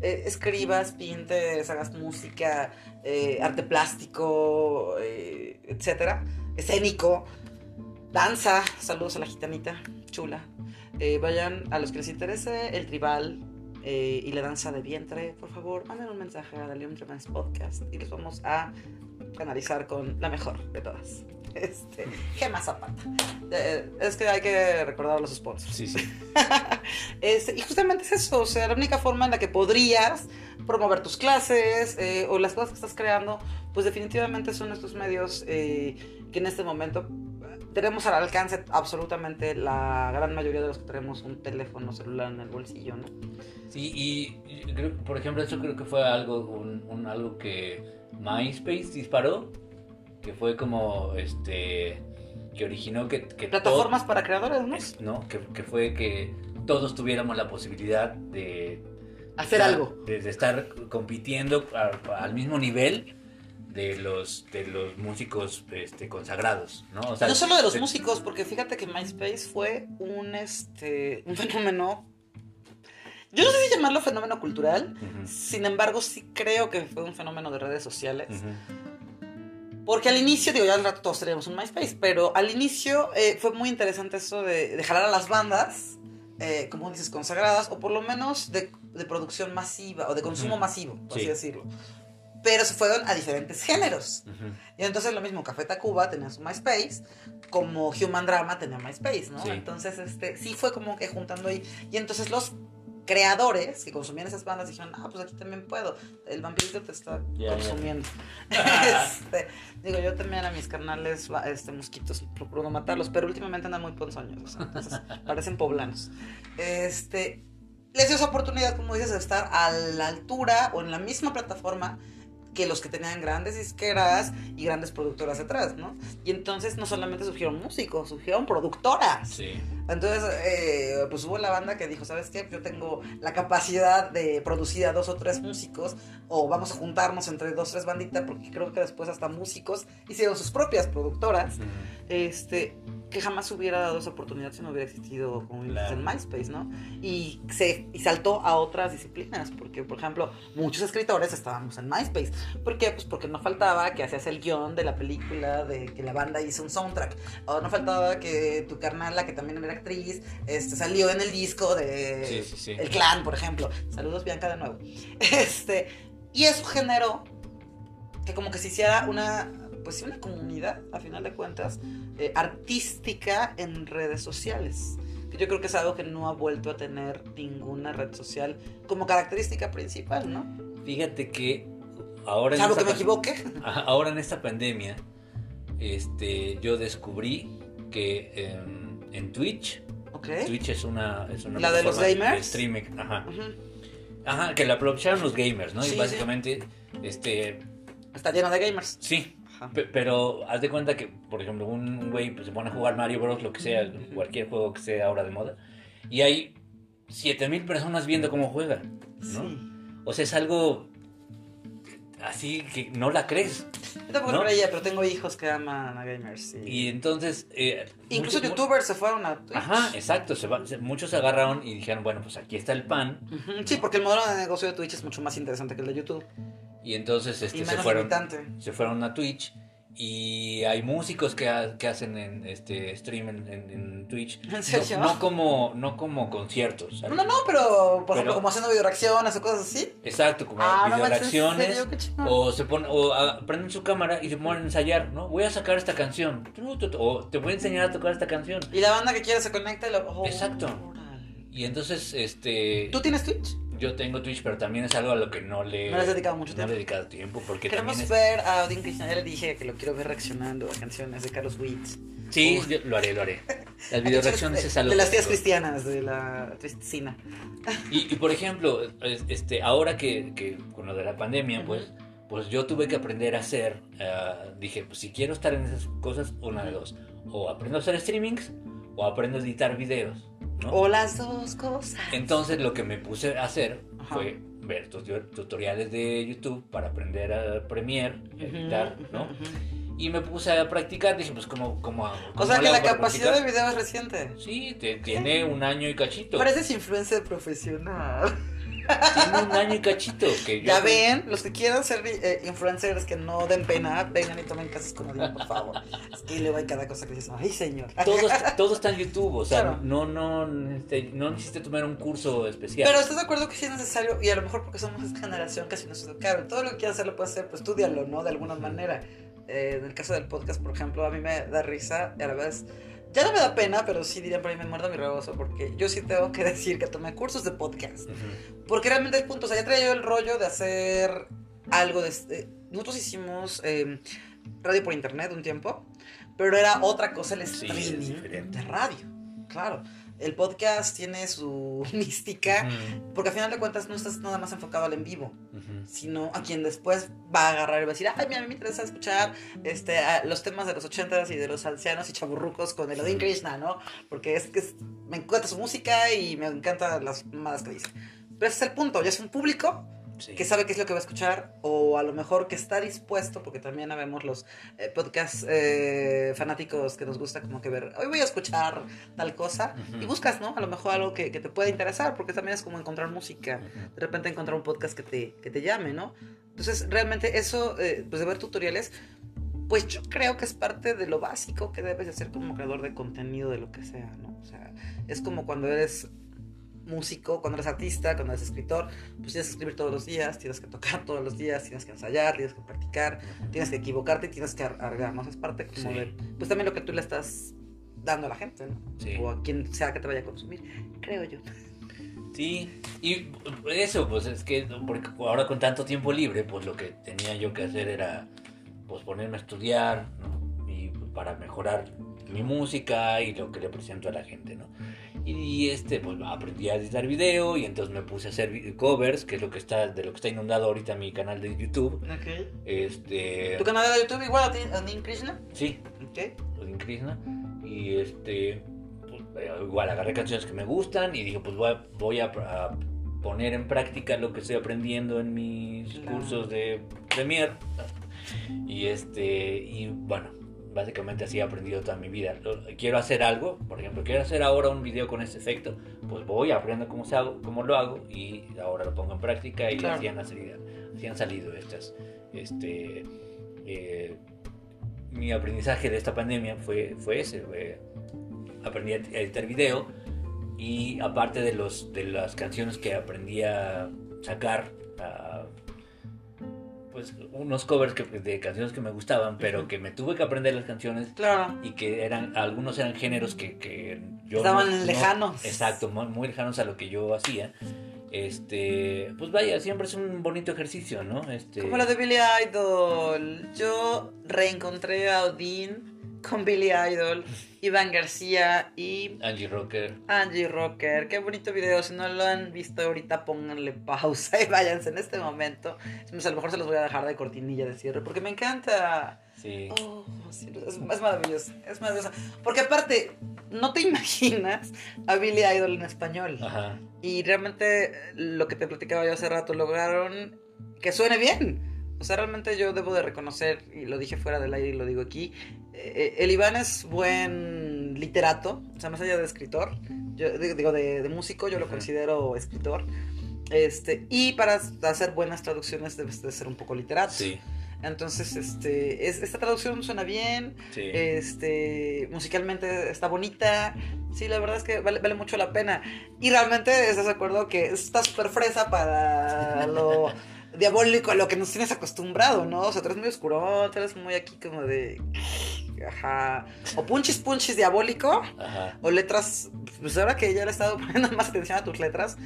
eh, escribas, pintes, hagas música, eh, arte plástico, eh, etcétera, escénico, danza, saludos a la gitanita, chula. Eh, vayan a los que les interese el tribal y la danza de vientre, por favor, manden un mensaje a Dalium Tremens Podcast y les vamos a canalizar con la mejor de todas. Este, Gema Zapata. Eh, es que hay que recordar a los sponsors. Sí, sí. Este, y justamente es eso, o sea, la única forma en la que podrías promover tus clases eh, o las cosas que estás creando, pues definitivamente son estos medios eh, que en este momento tenemos al alcance absolutamente la gran mayoría de los que tenemos un teléfono celular en el bolsillo, ¿no? Sí, y y creo- por ejemplo, eso creo que fue algo, un, un- algo que MySpace disparó, que fue como, este, que originó que... que Plataformas para creadores, ¿no? Es- ¿no? Que, que fue que todos tuviéramos la posibilidad de Hacer algo. de, de estar compitiendo a- al mismo nivel de los de los músicos este, consagrados, ¿no? O sea, no solo de los músicos, porque fíjate que MySpace fue un, este, un fenómeno, yo no sé si llamarlo fenómeno cultural, sin embargo sí creo que fue un fenómeno de redes sociales. Porque al inicio, digo, ya al rato todos tenemos un MySpace, pero al inicio eh, fue muy interesante eso de, de jalar a las bandas, eh, como dices, consagradas, o por lo menos de, de producción masiva, o de consumo masivo, por así Sí. decirlo. Pero se fueron a diferentes géneros. Ujú. Y entonces lo mismo, Café Tacuba tenía su MySpace, como Human Drama tenía MySpace, ¿no? Sí. Entonces, este, sí fue como que juntando ahí. Y entonces los creadores que consumían esas bandas dijeron, ah, pues aquí también puedo. El vampirito te está consumiendo. Este, digo, yo también a mis carnales, este, mosquitos, procuro no matarlos, pero últimamente andan muy ponzoños, entonces parecen poblanos. Este, les dio esa oportunidad, como dices, de estar a la altura o en la misma plataforma que los que tenían grandes disqueras y grandes productoras detrás, ¿no? Y entonces no solamente surgieron músicos, surgieron productoras. Sí. Entonces, eh, pues hubo la banda que dijo, ¿sabes qué? Yo tengo la capacidad de producir a dos o tres músicos, o vamos a juntarnos entre dos o tres banditas, porque creo que después hasta músicos hicieron sus propias productoras. Este, que jamás hubiera dado esa oportunidad si no hubiera existido como Claro. en MySpace, ¿no? Y, se, y saltó a otras disciplinas, porque, por ejemplo, muchos escritores estábamos en MySpace. ¿Por qué? Pues porque no faltaba que hacías el guion de la película, de que la banda hizo un soundtrack, o no faltaba que tu carnala, que también era actriz, este, salió en el disco de Sí, sí, sí. El Clan, por ejemplo. Saludos, Bianca, de nuevo. Este, y eso generó que como que se hiciera una, pues sí, una comunidad, a final de cuentas, eh, artística en redes sociales. Que yo creo que es algo que no ha vuelto a tener ninguna red social como característica principal, ¿no? Fíjate que ahora Salvo que me equivoque. Ahora en esta pandemia, este, yo descubrí que em, en Twitch, Ok. Twitch es una, es una ¿La de los gamers? streaming, ajá, ajá, que la aprovecharon los gamers, ¿no? Sí, y sí. básicamente, este, Está lleno de gamers. sí, Ajá. pero haz de cuenta que, por ejemplo, un güey pues, se pone a jugar Mario Bros, lo que sea, cualquier juego que sea ahora de moda, y hay 7000 personas viendo cómo juega, ¿no? Sí. O sea, es algo así que no la crees. Yo tampoco ¿No? lo creía, pero tengo hijos que aman a gamers. sí. Y entonces... eh, Incluso muchos- youtubers se fueron a Twitch. Ajá, exacto. Se va- se- muchos se agarraron y dijeron, bueno, pues aquí está el pan. Sí, porque el modelo de negocio de Twitch es mucho más interesante que el de YouTube. Y entonces y este, se, fueron, se fueron a Twitch. Y hay músicos que, ha- que hacen en este stream en, en- en Twitch. ¿En serio? No, no como, no como conciertos. ¿sabes? No, no, pero por Pero- ejemplo, como haciendo video reacciones o cosas así. Exacto, como Ah, no video manches, ¿en reacciones. serio? Qué chingón. O se ponen, o ah, prenden su cámara y se ponen a ensayar, ¿no? Voy a sacar esta canción. O te voy a enseñar a tocar esta canción. Y la banda que quiere se conecta y lo. oh, Exacto. Y entonces, este. ¿Tú tienes Twitch? Yo tengo Twitch, pero también es algo a lo que no le, No le has dedicado mucho no tiempo. le he dedicado tiempo. Porque Queremos también es- ver a Odin Krishna. Ya le dije que lo quiero ver reaccionando a canciones de Carlos Witz. Sí, yo lo haré, lo haré. Las videoreacciones de, es algo. de las tías cristianas, de la Cristina. Y, y, por ejemplo, es- este, ahora que, que con lo de la pandemia, pues, pues yo tuve que aprender a hacer. ah, dije, pues si quiero estar en esas cosas, una de dos. O aprendo a hacer streamings o aprendo a editar videos. ¿No? O las dos cosas. Entonces lo que me puse a hacer Ajá. fue ver tut- tutoriales de YouTube para aprender a Premiere, editar, ¿no? Y me puse a practicar, dije, pues como... como O sea que la capacidad de video es reciente. Sí, te- tiene un año y cachito. Pareces influencer profesional. Tiene un año y cachito. Que yo Ya ven, los que quieran ser eh, influencers que no den pena, vengan y tomen clases con Odín, por favor. Es que luego hay cada cosa que dices, ay señor. Todo, está- todo está en YouTube, o sea, Claro. no, no, este, no necesitas tomar un curso especial. Pero estás de acuerdo que sí es necesario, y a lo mejor porque somos esta generación casi nos educaron. Todo lo que quieras hacer lo puedes hacer, pues estudialo, ¿no? De alguna manera. Eh, en el caso del podcast, por ejemplo, a mí me da risa y a la vez. Ya no me da pena, pero sí diría por ahí me muerdo mi rebozo porque yo sí tengo que decir que tomé cursos de podcast. Porque realmente el punto, o sea, ya traía yo el rollo de hacer algo de... eh, nosotros hicimos eh, radio por internet un tiempo, pero era otra cosa el streaming es de radio. Claro, el podcast tiene su mística, porque al final de cuentas no estás nada más enfocado al en vivo, sino a quien después va a agarrar y va a decir, ay, mira, a mí me interesa escuchar este, a- los temas de los ochentas y de los ancianos y chaburrucos con el Odin Krishna, ¿no? Porque es que es- me encanta su música y me encantan las mamadas que dice. Pero ese es el punto, ya es un público Sí. que sabe qué es lo que va a escuchar o a lo mejor que está dispuesto, porque también habemos los eh, podcast eh, fanáticos que nos gusta como que ver, hoy voy a escuchar tal cosa Ujú. y buscas, ¿no? A lo mejor algo que, que te pueda interesar, porque también es como encontrar música, Ujú. de repente encontrar un podcast que te, que te llame, ¿no? Entonces, realmente eso, eh, pues de ver tutoriales, pues yo creo que es parte de lo básico que debes de hacer como creador de contenido de lo que sea, ¿no? O sea, es como cuando eres músico, cuando eres artista, cuando eres escritor, pues tienes que escribir todos los días, tienes que tocar todos los días, tienes que ensayar, tienes que practicar, tienes que equivocarte y tienes que arreglar, ¿no? Es parte como Sí. de, pues también lo que tú le estás dando a la gente, ¿no? Sí. O a quien sea que te vaya a consumir, creo yo. Sí, y eso, pues es que porque ahora con tanto tiempo libre, pues lo que tenía yo que hacer era pues ponerme a estudiar, ¿no? Y para mejorar mi música y lo que le presento a la gente, ¿no? Y este, pues aprendí a editar video y entonces me puse a hacer covers, que es lo que está, de lo que está inundado ahorita mi canal de YouTube. Ok. Este, ¿Tu canal de YouTube igual a Nin Krishna? sí, Ok. Odin Krishna. Y este, pues, eh, igual agarré canciones que me gustan y dije, pues voy a, voy a, a poner en práctica lo que estoy aprendiendo en mis Claro. cursos de Premiere. Y este, y bueno, básicamente así he aprendido toda mi vida. Quiero hacer algo, por ejemplo, quiero hacer ahora un video con este efecto, pues voy, aprendo cómo, se hago, cómo lo hago y ahora lo pongo en práctica y Claro. así, han salido, así han salido estas. Este, eh, mi aprendizaje de esta pandemia fue, fue ese, fue- aprendí a editar video y aparte de, los, de las canciones que aprendí a sacar, a- pues unos covers que- de canciones que me gustaban, pero que me tuve que aprender las canciones Claro. y que eran algunos eran géneros que, que yo Estaban lejanos. exacto muy, muy lejanos a lo que yo hacía este pues vaya siempre es un bonito ejercicio no este Como la de Billy Idol. Yo reencontré a Odín con Billy Idol, Iván García y Angie Rocker Angie Rocker. Qué bonito video. Si no lo han visto ahorita, pónganle pausa y váyanse en este momento. A lo mejor se los voy a dejar de cortinilla de cierre porque me encanta. Sí Oh, sí, es, es maravilloso. Es maravilloso. Porque aparte, no te imaginas a Billy Idol en español. ajá Y realmente lo que te platicaba yo hace rato, lograron que suene bien. O sea, realmente yo debo de reconocer, y lo dije fuera del aire y lo digo aquí, eh, el Iván es buen literato, o sea, más allá de escritor, yo digo de, de músico, yo lo considero escritor. Este, y para hacer buenas traducciones debes de ser un poco literato. sí Entonces, este, es- esta traducción suena bien, sí este, musicalmente está bonita. Sí, la verdad es que vale, vale mucho la pena. Y realmente estás de acuerdo que está súper fresa para lo diabólico, a lo que nos tienes acostumbrado, ¿no? O sea, tú eres muy oscuro, tú eres muy aquí como de. Ajá. O punchis punchis diabólico, ajá o letras. Pues ahora que ya le he estado poniendo más atención a tus letras,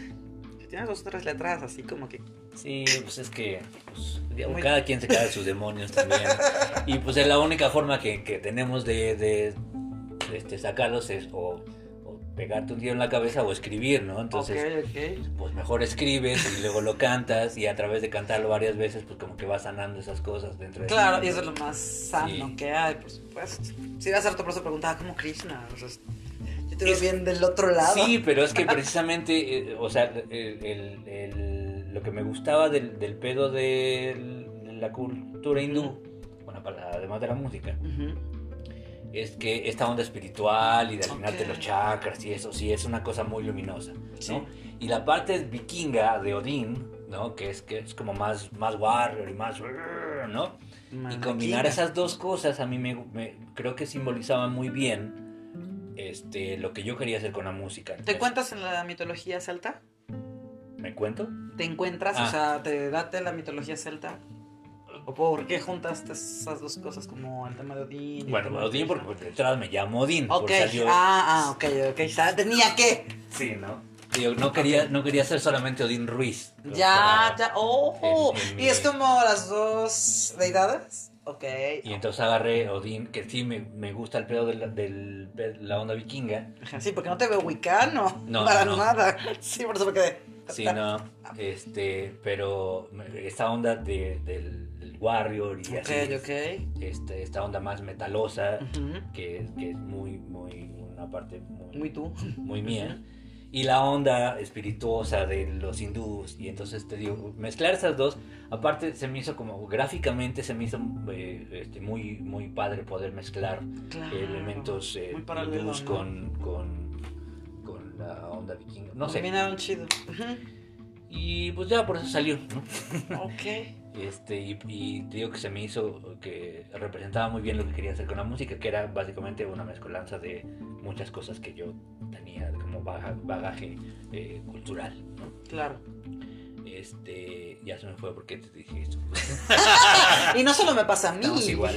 tienes dos o tres letras así como que. Sí, pues es que pues, digamos, Muy- cada quien se cae de sus demonios también. Y pues es la única forma que, que tenemos de, de, este, sacarlos es o, o pegarte un tiro en la cabeza o escribir, ¿no? Entonces, ok, ok. pues mejor escribes y luego lo cantas y a través de cantarlo varias veces, pues como que vas sanando esas cosas dentro de. Claro, y eso es lo más sano Sí. que hay, por supuesto. Si vas a hacer por eso preguntaba como Krishna. O sea, yo te veo Es- bien del otro lado. Sí, pero es que precisamente, eh, o sea, el- el- el- lo que me gustaba del, del pedo de la cultura hindú, bueno, para- además de la música, Ujú. es que esta onda espiritual y de alinearte Ok. los chakras y eso sí es una cosa muy luminosa, ¿no? Sí. Y la parte vikinga de Odín, ¿no? Que es que es como más más warrior y más ¿no? Y combinar esas dos cosas a mí me, me- creo que simbolizaban muy bien este lo que yo quería hacer con la música. ¿Te encuentras en la mitología celta? ¿Me cuento? ¿Te encuentras? Ah. O sea, ¿te date la mitología celta? ¿O por qué juntaste esas dos cosas como el tema de Odín? Bueno, Odín porque detrás me llamo Odín. Ok, por salió- ah, ah, ok, ok, tenía que. Sí, ¿no? Yo no quería, no quería ser solamente Odín Ruiz. Ya, Para- ya, oh. en- en ¿Y es como las dos deidades? Ok. Y entonces agarré Odín, que sí me, me gusta el pedo de la, del- de la onda vikinga. Sí, porque no te veo wicano. No, para no. nada. Sí, por eso me quedé. Sí, no, este, pero esta onda de, del, del Warrior y Ok, así, ok. este, esta onda más metalosa, que, que es muy, muy, una parte muy, Muy tú. muy mía. Y la onda espirituosa de los hindús. Y entonces te digo, mezclar esas dos, aparte se me hizo como gráficamente, se me hizo eh, este, muy, muy padre poder mezclar Claro. elementos eh, hindús ¿no? con, con, con la onda vikinga. No sé. Combinaron chido. Y pues ya por eso salió, ¿no? ok. Este, y, y te digo que se me hizo que representaba muy bien lo que quería hacer con la música, que era básicamente una mezcolanza de muchas cosas que yo tenía como baja- bagaje eh, cultural, ¿no? Claro. Este, ya se me fue porque te dije esto. Y no solo me pasa a mí. Estamos igual.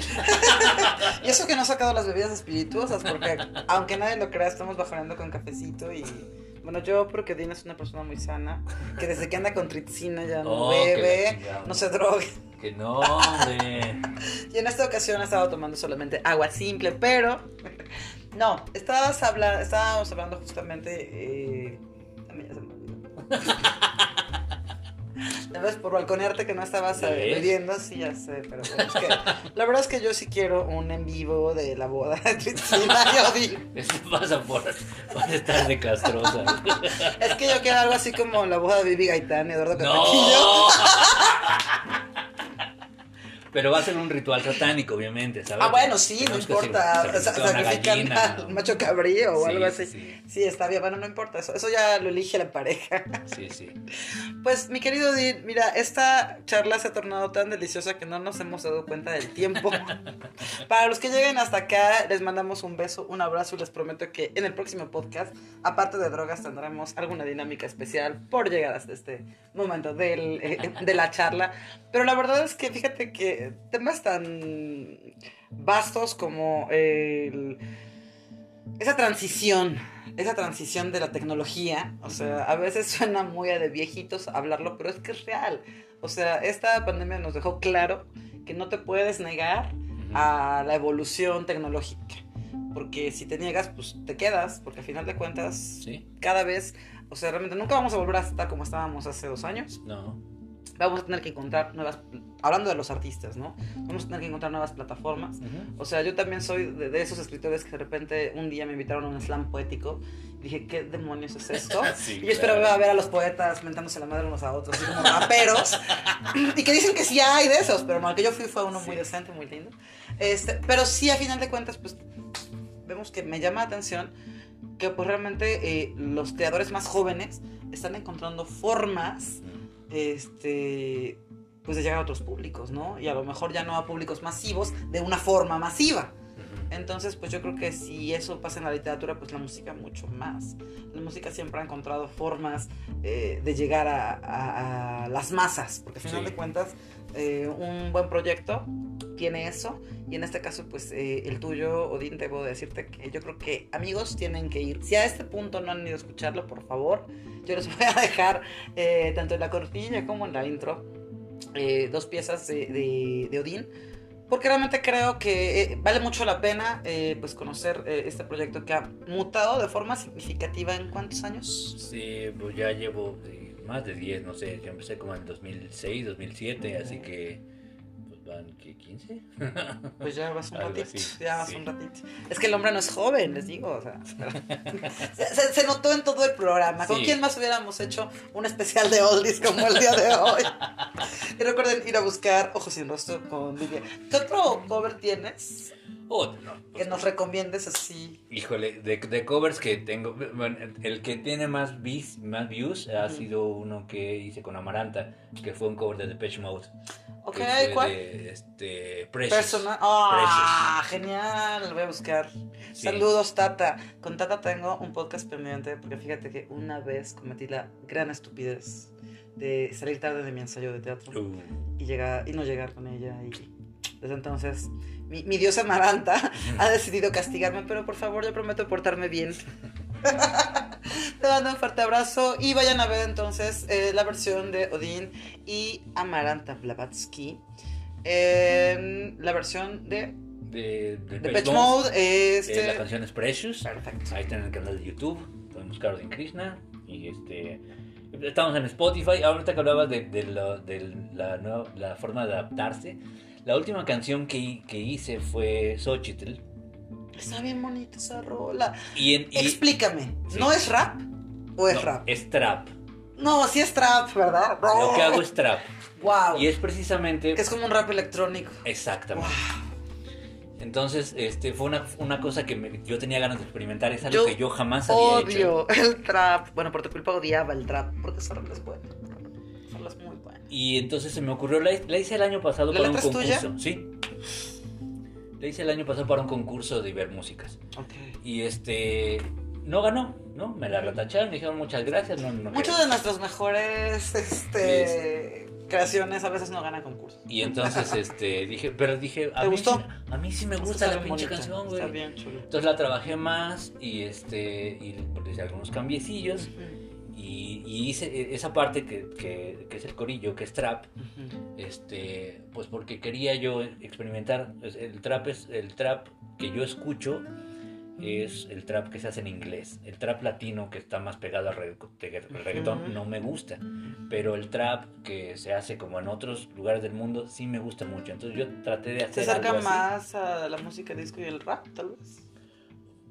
Y eso que no he sacado las bebidas espirituosas, porque aunque nadie lo crea, estamos bajoneando con cafecito y. Bueno, yo porque Dina es una persona muy sana, que desde que anda con tritsina ya no Oh, bebe, no se droga. Que no, hombre. Y en esta ocasión he estado tomando solamente agua simple, pero no, estabas habla estábamos hablando justamente. Eh, a mí ya se me olvidó. ¿Ya ves? Por balconearte que no estabas ¿Ya eh, bebiendo, sí, ya sé, pero bueno, es que la verdad es que yo sí quiero un en vivo de la boda de Tritsina y. Eso pasa por, por estar de castrosa. Es que yo quiero algo así como la boda de Vivi Gaitán y Eduardo ¡No! Pero va a ser un ritual satánico, obviamente, ¿sabes? Ah, bueno, sí, no Tenemos importa. Sacrifican gallina, al macho cabrío o Sí, algo así. sí. Sí, está bien. Bueno, no importa eso. Eso ya lo elige la pareja. Sí, sí. Pues, mi querido Dean, mira, esta charla se ha tornado tan deliciosa que no nos hemos dado cuenta del tiempo. Para los que lleguen hasta acá, les mandamos un beso, un abrazo y les prometo que en el próximo podcast, aparte de drogas, tendremos alguna dinámica especial por llegar hasta este momento del, eh, de la charla. Pero la verdad es que fíjate que temas tan vastos como el- esa transición, esa transición de la tecnología, o sea, a veces suena muy a de viejitos hablarlo, pero es que es real. O sea, esta pandemia nos dejó claro que no te puedes negar a la evolución tecnológica. Porque si te niegas, pues te quedas, porque al final de cuentas, Sí, cada vez, o sea, realmente nunca vamos a volver a estar como estábamos hace dos años. no. Vamos a tener que encontrar nuevas, hablando de los artistas, ¿no? Vamos a tener que encontrar nuevas plataformas. Ujú. O sea, yo también soy de, de esos escritores que de repente un día me invitaron a un slam poético. Y dije, ¿qué demonios es esto? Sí, y yo esperaba claro. ver a los poetas mentándose la madre unos a otros, así como raperos. y que dicen que sí hay de esos, pero el que yo fui fue uno muy Sí. decente, muy lindo. Este, pero sí, a final de cuentas, pues vemos que me llama la atención que pues realmente eh, los creadores más jóvenes están encontrando formas este pues de llegar a otros públicos, ¿no? Y a lo mejor ya no a públicos masivos de una forma masiva. Entonces, pues yo creo que si eso pasa en la literatura, pues la música mucho más. La música siempre ha encontrado formas eh, de llegar a, a- a las masas, porque al final Sí. de cuentas, eh, un buen proyecto tiene eso, y en este caso, pues eh, el tuyo, Odín, debo decirte que yo creo que amigos tienen que ir. Si a este punto no han ido a escucharlo, por favor, yo les voy a dejar eh, tanto en la cortinilla como en la intro eh, dos piezas de, de, de Odín. Porque realmente creo que eh, vale mucho la pena eh, pues conocer eh, este proyecto que ha mutado de forma significativa en cuántos años. Sí, pues ya llevo eh, más de 10, no sé, yo empecé como en 2006, 2007, así que van, ¿qué? ¿15? Pues ya vas un ratito, así, ya vas sí. un ratito. Es que el hombre no es joven, les digo, o sea. se, se- se notó en todo el programa. ¿Con Sí. quién más hubiéramos hecho un especial de oldies como el día de hoy? y recuerden ir a buscar Ojos sin Rostro con Lidia. ¿Qué otro cover tienes Oh, no, que nos recomiendes así? Híjole, de, de covers que tengo, bueno, el que tiene más, vis, más views ha Ujú. sido uno que hice con Amaranta, que fue un cover de Depeche Mode. Ok, ¿cuál? de, este, Precious. Persona. ¡Ah! genial. Lo voy a buscar. Sí. Saludos, Tata. Con Tata tengo un podcast pendiente porque fíjate que una vez cometí la gran estupidez de salir tarde de mi ensayo de teatro Uh, y, llegar, y no llegar con ella. Y desde entonces, mi, mi diosa Amaranta ha decidido castigarme, pero por favor, yo prometo portarme bien. Te mando un fuerte abrazo y vayan a ver entonces eh, la versión de Odín y Amaranta Blavatsky. En la versión de de, de Depeche Mode. Eh, Este... la canción es Precious. Perfecto. Ahí está en el canal de YouTube. Pueden buscar Odin Krishna. Y este. Estamos en Spotify. Ahorita que hablabas de, de lo- de la, nueva- la forma de adaptarse. La última canción que, que hice fue Xochitl. Está bien bonita esa rola. Y en. y- Explícame, Sí. ¿no es rap o es no, rap? es trap. No, sí es trap, ¿verdad? Lo que hago es trap. Wow. Y es precisamente. Es como un rap electrónico. Exactamente. Wow. Entonces, este, fue una, una cosa que me- yo tenía ganas de experimentar. Es algo Yo que yo jamás había hecho. Odio el trap. Bueno, por tu culpa odiaba el trap. Porque esa rola es buena. Y entonces se me ocurrió, la, la hice el año pasado ¿La para un es tuya? concurso. Sí. La hice el año pasado para un concurso de Ibermúsicas. Ok. Y este. No ganó, ¿no? Me la retacharon, me dijeron muchas gracias. No, no quedé. de nuestras mejores este, creaciones a veces no ganan concursos. Y entonces este, dije, pero dije. A ¿Te mí gustó? sí- a mí sí me gusta Está la pinche canción, Está güey. bien chulo. Entonces la trabajé más y este. Y le hice algunos cambiecillos. Y, y hice e, esa parte que, que, que es el corillo, que es trap. ujú. este pues porque quería yo experimentar pues, el trap es el trap que yo escucho es el trap que se hace en inglés el trap latino que está más pegado al regga- reggaetón Ujú. no me gusta pero el trap que se hace como en otros lugares del mundo sí me gusta mucho entonces yo traté de Se hacer acerca algo así. más a la música disco y el rap, tal vez.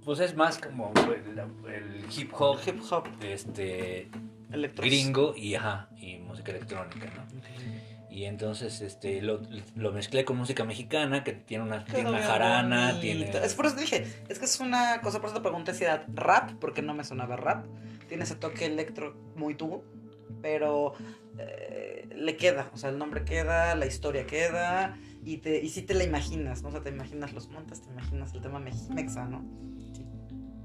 Pues es más como el, el hip hop Hip hop, este gringo y ajá y música electrónica ¿no? Y entonces este lo, lo mezclé con música mexicana, que tiene una, tiene una jarana, bonito. tiene... Es por eso te dije, es que es una cosa, por eso te pregunté si era rap, porque no me sonaba rap. Tiene ese toque electro muy tú, pero eh, le queda, o sea, el nombre queda, la historia queda, y, te, y sí te la imaginas, ¿no? O sea, te imaginas los montes, te imaginas el tema mex- mexa, ¿no?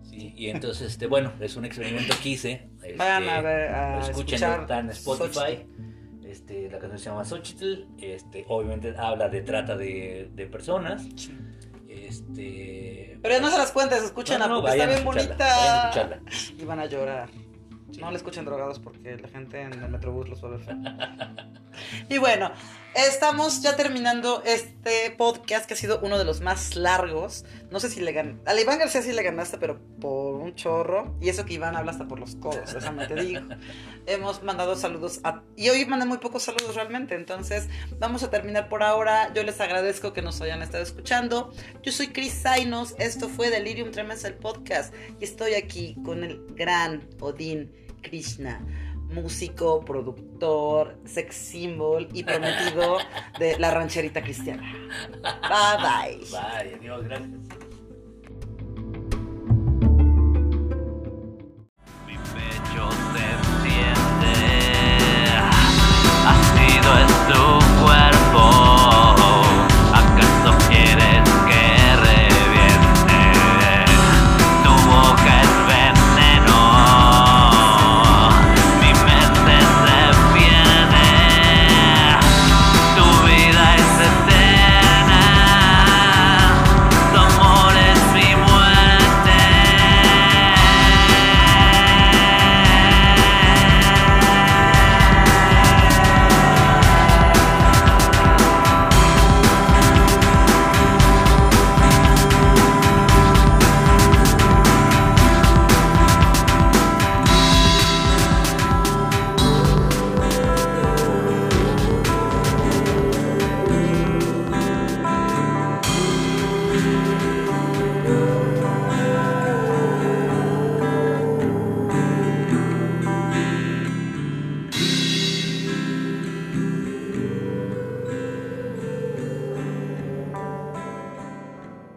Sí, y entonces, este, bueno, es un experimento que hice. este, Vayan a ver, a escuchar está en Spotify. Xochitl. Este, la canción se llama Xochitl. Este, obviamente habla de trata de, de personas. Este, Pero ya no se las cuentes, escúchenla, no, no, porque está bien a escucharla, vayan a bonita. Y van a llorar. Sí. No le escuchen drogados porque la gente en el Metrobús los va a ver. Y bueno, estamos ya terminando este podcast que ha sido uno de los más largos. No sé si le gané. A la Iván García sí le ganaste, pero por un chorro. Y eso que Iván habla hasta por los codos, déjame te digo. Hemos mandado saludos a... Y hoy mandé muy pocos saludos realmente. Entonces, vamos a terminar por ahora. Yo les agradezco que nos hayan estado escuchando. Yo soy Chris Zainos. Esto fue Delirium Tremens, el podcast. Y estoy aquí con el gran Odín Krishna. Músico, productor, sex symbol y prometido de la rancherita cristiana. Bye bye. Bye, adiós, gracias.